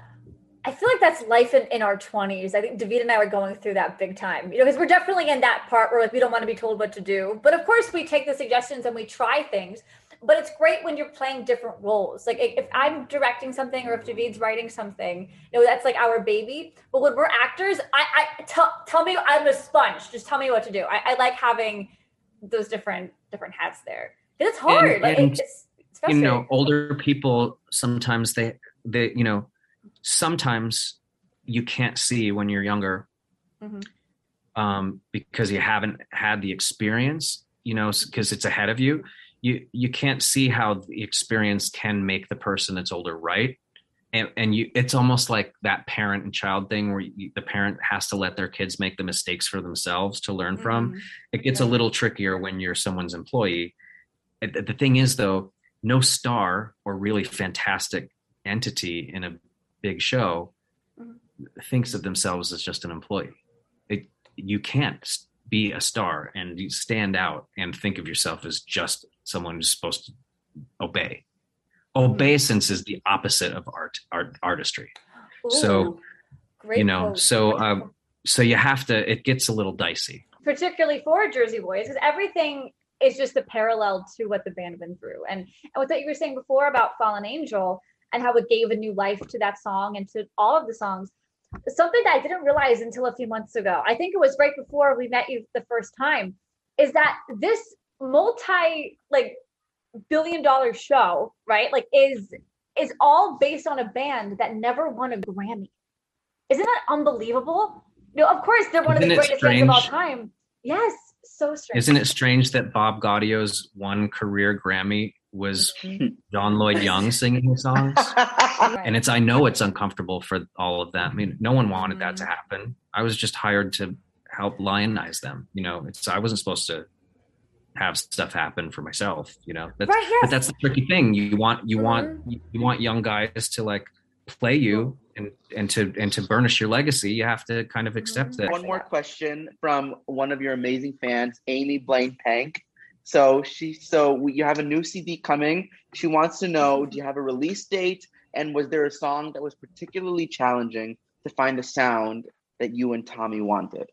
I feel like that's life in, in our 20s. I think David and I were going through that big time. You know, because we're definitely in that part where like we don't want to be told what to do. But of course we take the suggestions and we try things. But it's great when you're playing different roles. Like if I'm directing something or if David's writing something, you know, that's like our baby. But when we're actors, I, I tell tell me I'm a sponge. Just tell me what to do. I, I like having those different different hats there. It's hard. like and, it's, it's you know older people sometimes they they you know sometimes you can't see when you're younger Mhm. um because you haven't had the experience you know because it's ahead of you you you can't see how the experience can make the person that's older right. And and you it's almost like that parent and child thing where you, the parent has to let their kids make the mistakes for themselves to learn from. Mhm. it gets a little trickier when you're someone's employee. The thing is though no star or really fantastic entity in a big show Mhm. thinks of themselves as just an employee. It, you can't be a star and stand out and think of yourself as just someone who's supposed to obey. Obeisance is the opposite of art art artistry. So, Ooh, great you know so um so you have to it gets a little dicey. Particularly for Jersey Boys, because everything is just a parallel to what the band went through. And, and what that you were saying before about Fallen Angel and how it gave a new life to that song and to all of the songs, something that I didn't realize until a few months ago. I think it was right before we met you the first time, is that this multi like billion dollar show, right? Like is is all based on a band that never won a Grammy. Isn't that unbelievable? You know, of course they're one of the Isn't greatest bands of all time. Yes, so strange. isn't it strange that bob gaudio's one career grammy was john lloyd young singing his songs Right. and it's i know it's uncomfortable for all of them i mean no one wanted that to Mhm. happen i was just hired to help lionize them you know it's i wasn't supposed to have stuff happen for myself. You know, that's right. Yes. but that's the tricky thing. You want you want Mhm. you want young guys to like play you and and to and to burnish your legacy. You have to kind of accept Mhm. that. One more question from one of your amazing fans, Amy Blaine Pank. So she, so you have a new CD coming. She wants to know, do you have a release date? And was there a song that was particularly challenging to find the sound that you and Tommy wanted?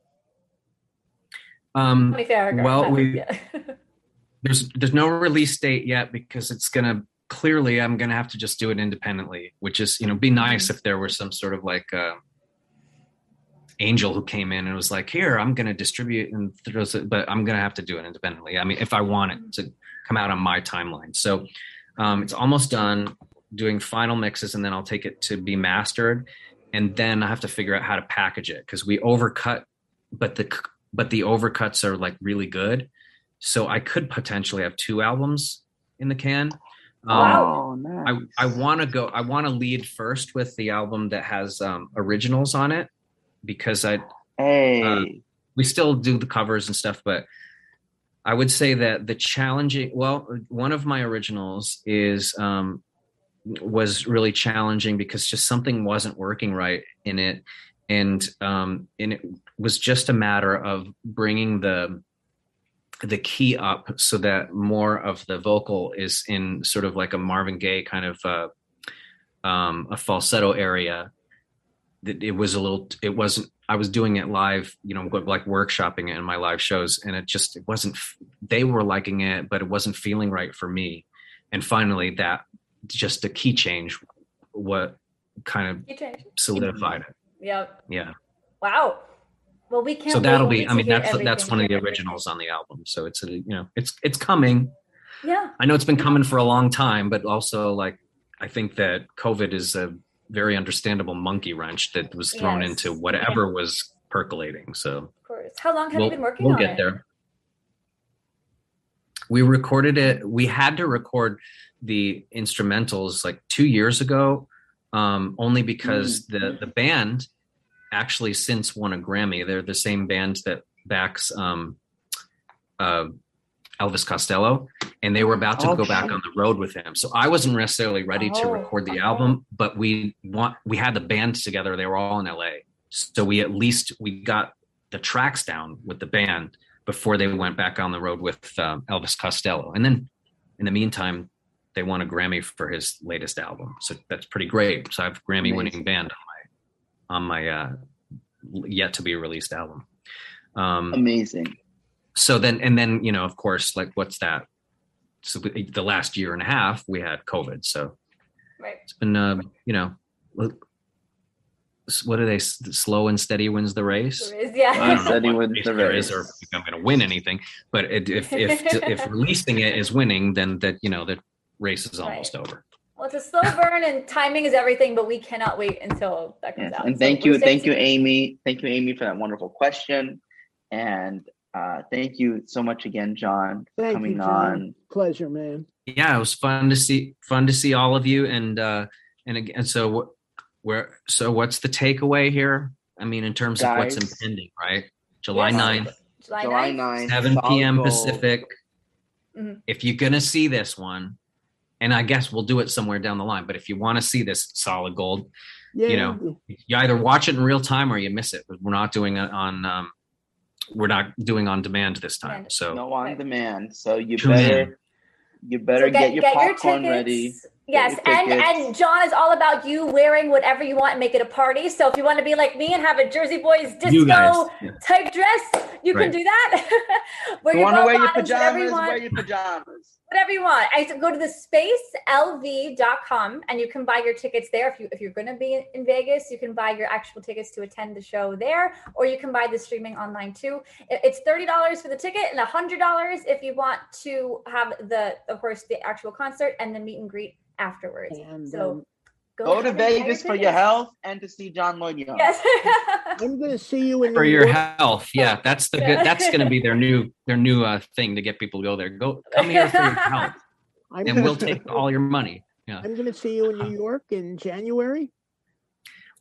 Um, well, we- there's there's no release date yet because it's gonna clearly I'm gonna have to just do it independently, which is you know be nice if there were some sort of like uh, angel who came in and was like, here I'm gonna distribute and throws it, but I'm gonna have to do it independently. I mean, if I want it to come out on my timeline, so um, it's almost done doing final mixes and then I'll take it to be mastered, and then I have to figure out how to package it because we overcut, but the but the overcuts are like really good so I could potentially have two albums in the can. Um, oh, nice. I I want to go. I want to lead first with the album that has um, originals on it because I hey, uh, we still do the covers and stuff, but I would say that the challenging. Well, one of my originals is um, was really challenging because just something wasn't working right in it, and um, and it was just a matter of bringing the the key up so that more of the vocal is in sort of like a Marvin Gaye kind of uh, um, a falsetto area. That it was a little, it wasn't. I was doing it live, you know, like workshopping it in my live shows, and it just it wasn't. They were liking it, but it wasn't feeling right for me. And finally, that just a key change, what kind of solidified it. Yep. Yeah. Wow. Well, we can't. so that'll be. I mean, that's that's one of the originals on the album. So it's a you know it's it's coming. Yeah. I know it's been coming for a long time, but also like I think that COVID is a very understandable monkey wrench that was thrown Yes. into whatever was percolating. So Of course. How long have we'll, you been working we'll get it? there. We recorded it. We had to record the instrumentals like two years ago, um, only because the the band actually since won a Grammy. They're the same band that backs um, uh, Elvis Costello, and they were about to Oh, go back on the road with him. So I wasn't necessarily ready to Oh, record the okay. album, but we want we had the band together. They were all in LA, so we at least we got the tracks down with the band before they went back on the road with um, Elvis Costello. And then in the meantime, they won a Grammy for his latest album. So that's pretty great. So I have a Grammy winning band on my on my uh, yet to be released album. Um, amazing. so then and then you know of course like what's that so the last year and a half we had covid so Right. it's been uh, you know what do they slow and steady wins the race There is, I yeah. don't know Steady what wins race the there is race. or if I'm going to win anything, but it, if if if releasing it is winning, then that you know the race is almost over. Well, it's a slow burn and timing is everything, but we cannot wait until that comes Yes. out. And thank we're you, thank you, tuned. Amy. Thank you, Amy, for that wonderful question. And uh, thank you so much again, John, for Thank you, coming John. on. Pleasure, man. Yeah, it was fun to see fun to see all of you, and uh and again, so what where so what's the takeaway here? I mean, in terms of what's impending, right? July Yes. 9th, July, July 9th. 9th. 7 p.m. gold. Pacific. Mhm. If you're gonna see this one, and I guess we'll do it somewhere down the line, but if you want to see this solid gold, Yeah, You know, you either watch it in real time or you miss it. We're not doing it on um we're not doing on demand this time. So No on demand. So you Tune better in. you better So get, your popcorn tickets. ready. Yes, and and John is all about you wearing whatever you want and make it a party. So if you want to be like me and have a Jersey Boys you guys, disco yeah. type dress, you can do that. wear You your want to bell wear your bottoms, you pajamas? want. Wear your pajamas. Whatever you want. I go to the spacelv.com and you can buy your tickets there. If you if you're going to be in Vegas, you can buy your actual tickets to attend the show there, or you can buy the streaming online too. It's thirty dollars for the ticket and hundred dollars if you want to have the, of course, the actual concert and the meet and greet afterwards. And So um, Go to ahead and buy Vegas for your health and to see John Lloyd Young. Yes. I'm going to see you in for your York. health. Yeah, that's the Yeah. good that's gonna be their new their new uh thing to get people to go there. Go come here for your health. I'm And we'll take all your money. Yeah. I'm going to see you in New York in January.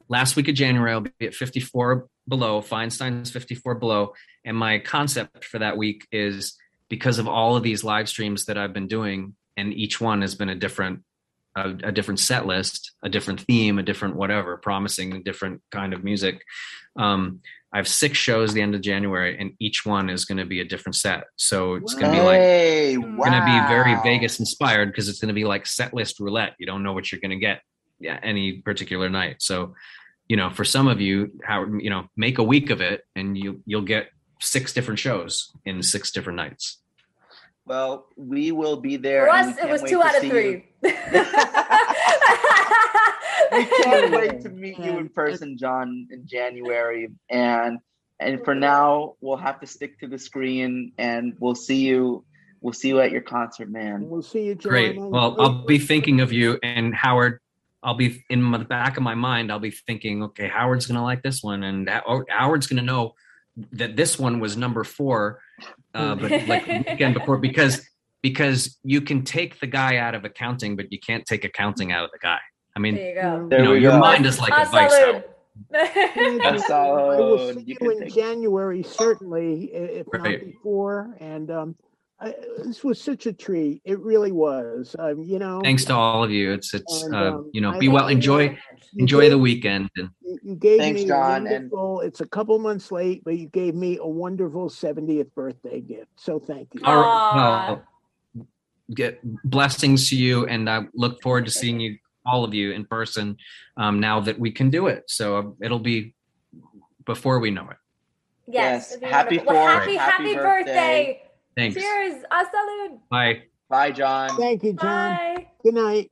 last week of January, I'll be at 54 below, Feinstein's 54 below. And my concept for that week is because of all of these live streams that I've been doing, and each one has been a different a, a, different set list, a different theme, a different whatever, promising a different kind of music. Um, I have six shows the end of January, and each one is going to be a different set. So it's going to be like Hey, Wow. going to be very. Vegas inspired because it's going to be like set list roulette. You don't know what you're going to get yeah, any particular night. So, you know, for some of you, how you know, make a week of it, and you you'll get six different shows in six different nights. Well, we will be there. For us, it was two out of three. We can't wait to meet you in person, John, in January. And and for now, we'll have to stick to the screen, and we'll see you. We'll see you at your concert, man. We'll see you, John. Great. Well, I'll be thinking of you and Howard. I'll be in the back of my mind. I'll be thinking, okay, Howard's going to like this one, and that- Howard's going to know that this one was number four, uh, but like the weekend before because because you can take the guy out of accounting, but you can't take accounting out of the guy. I mean, there you go. You know, your go. mind is like a vice. salud. Howard. Thank you. That's I will see You you in take- January, certainly, i- if not before. And um, I, this was such a treat. It really was. Um, you know, Thanks to all of you. It's it's And, uh, um, you know, I be well, enjoy you enjoy gave- the weekend, and You you gave Thanks, me John, a and- wonderful. It's a couple months late, but you gave me a wonderful 70th birthday gift. So thank you. all right, well, get blessings to you, and I look forward to seeing you all of you in person um, now that we can do it. So uh, it'll be before we know it. Yes. Yes. Happy. Well, fourth. happy, Happy happy birthday. birthday. Thanks. Cheers. A salud. Bye. Bye, John. Thank you, John. Bye. Good night.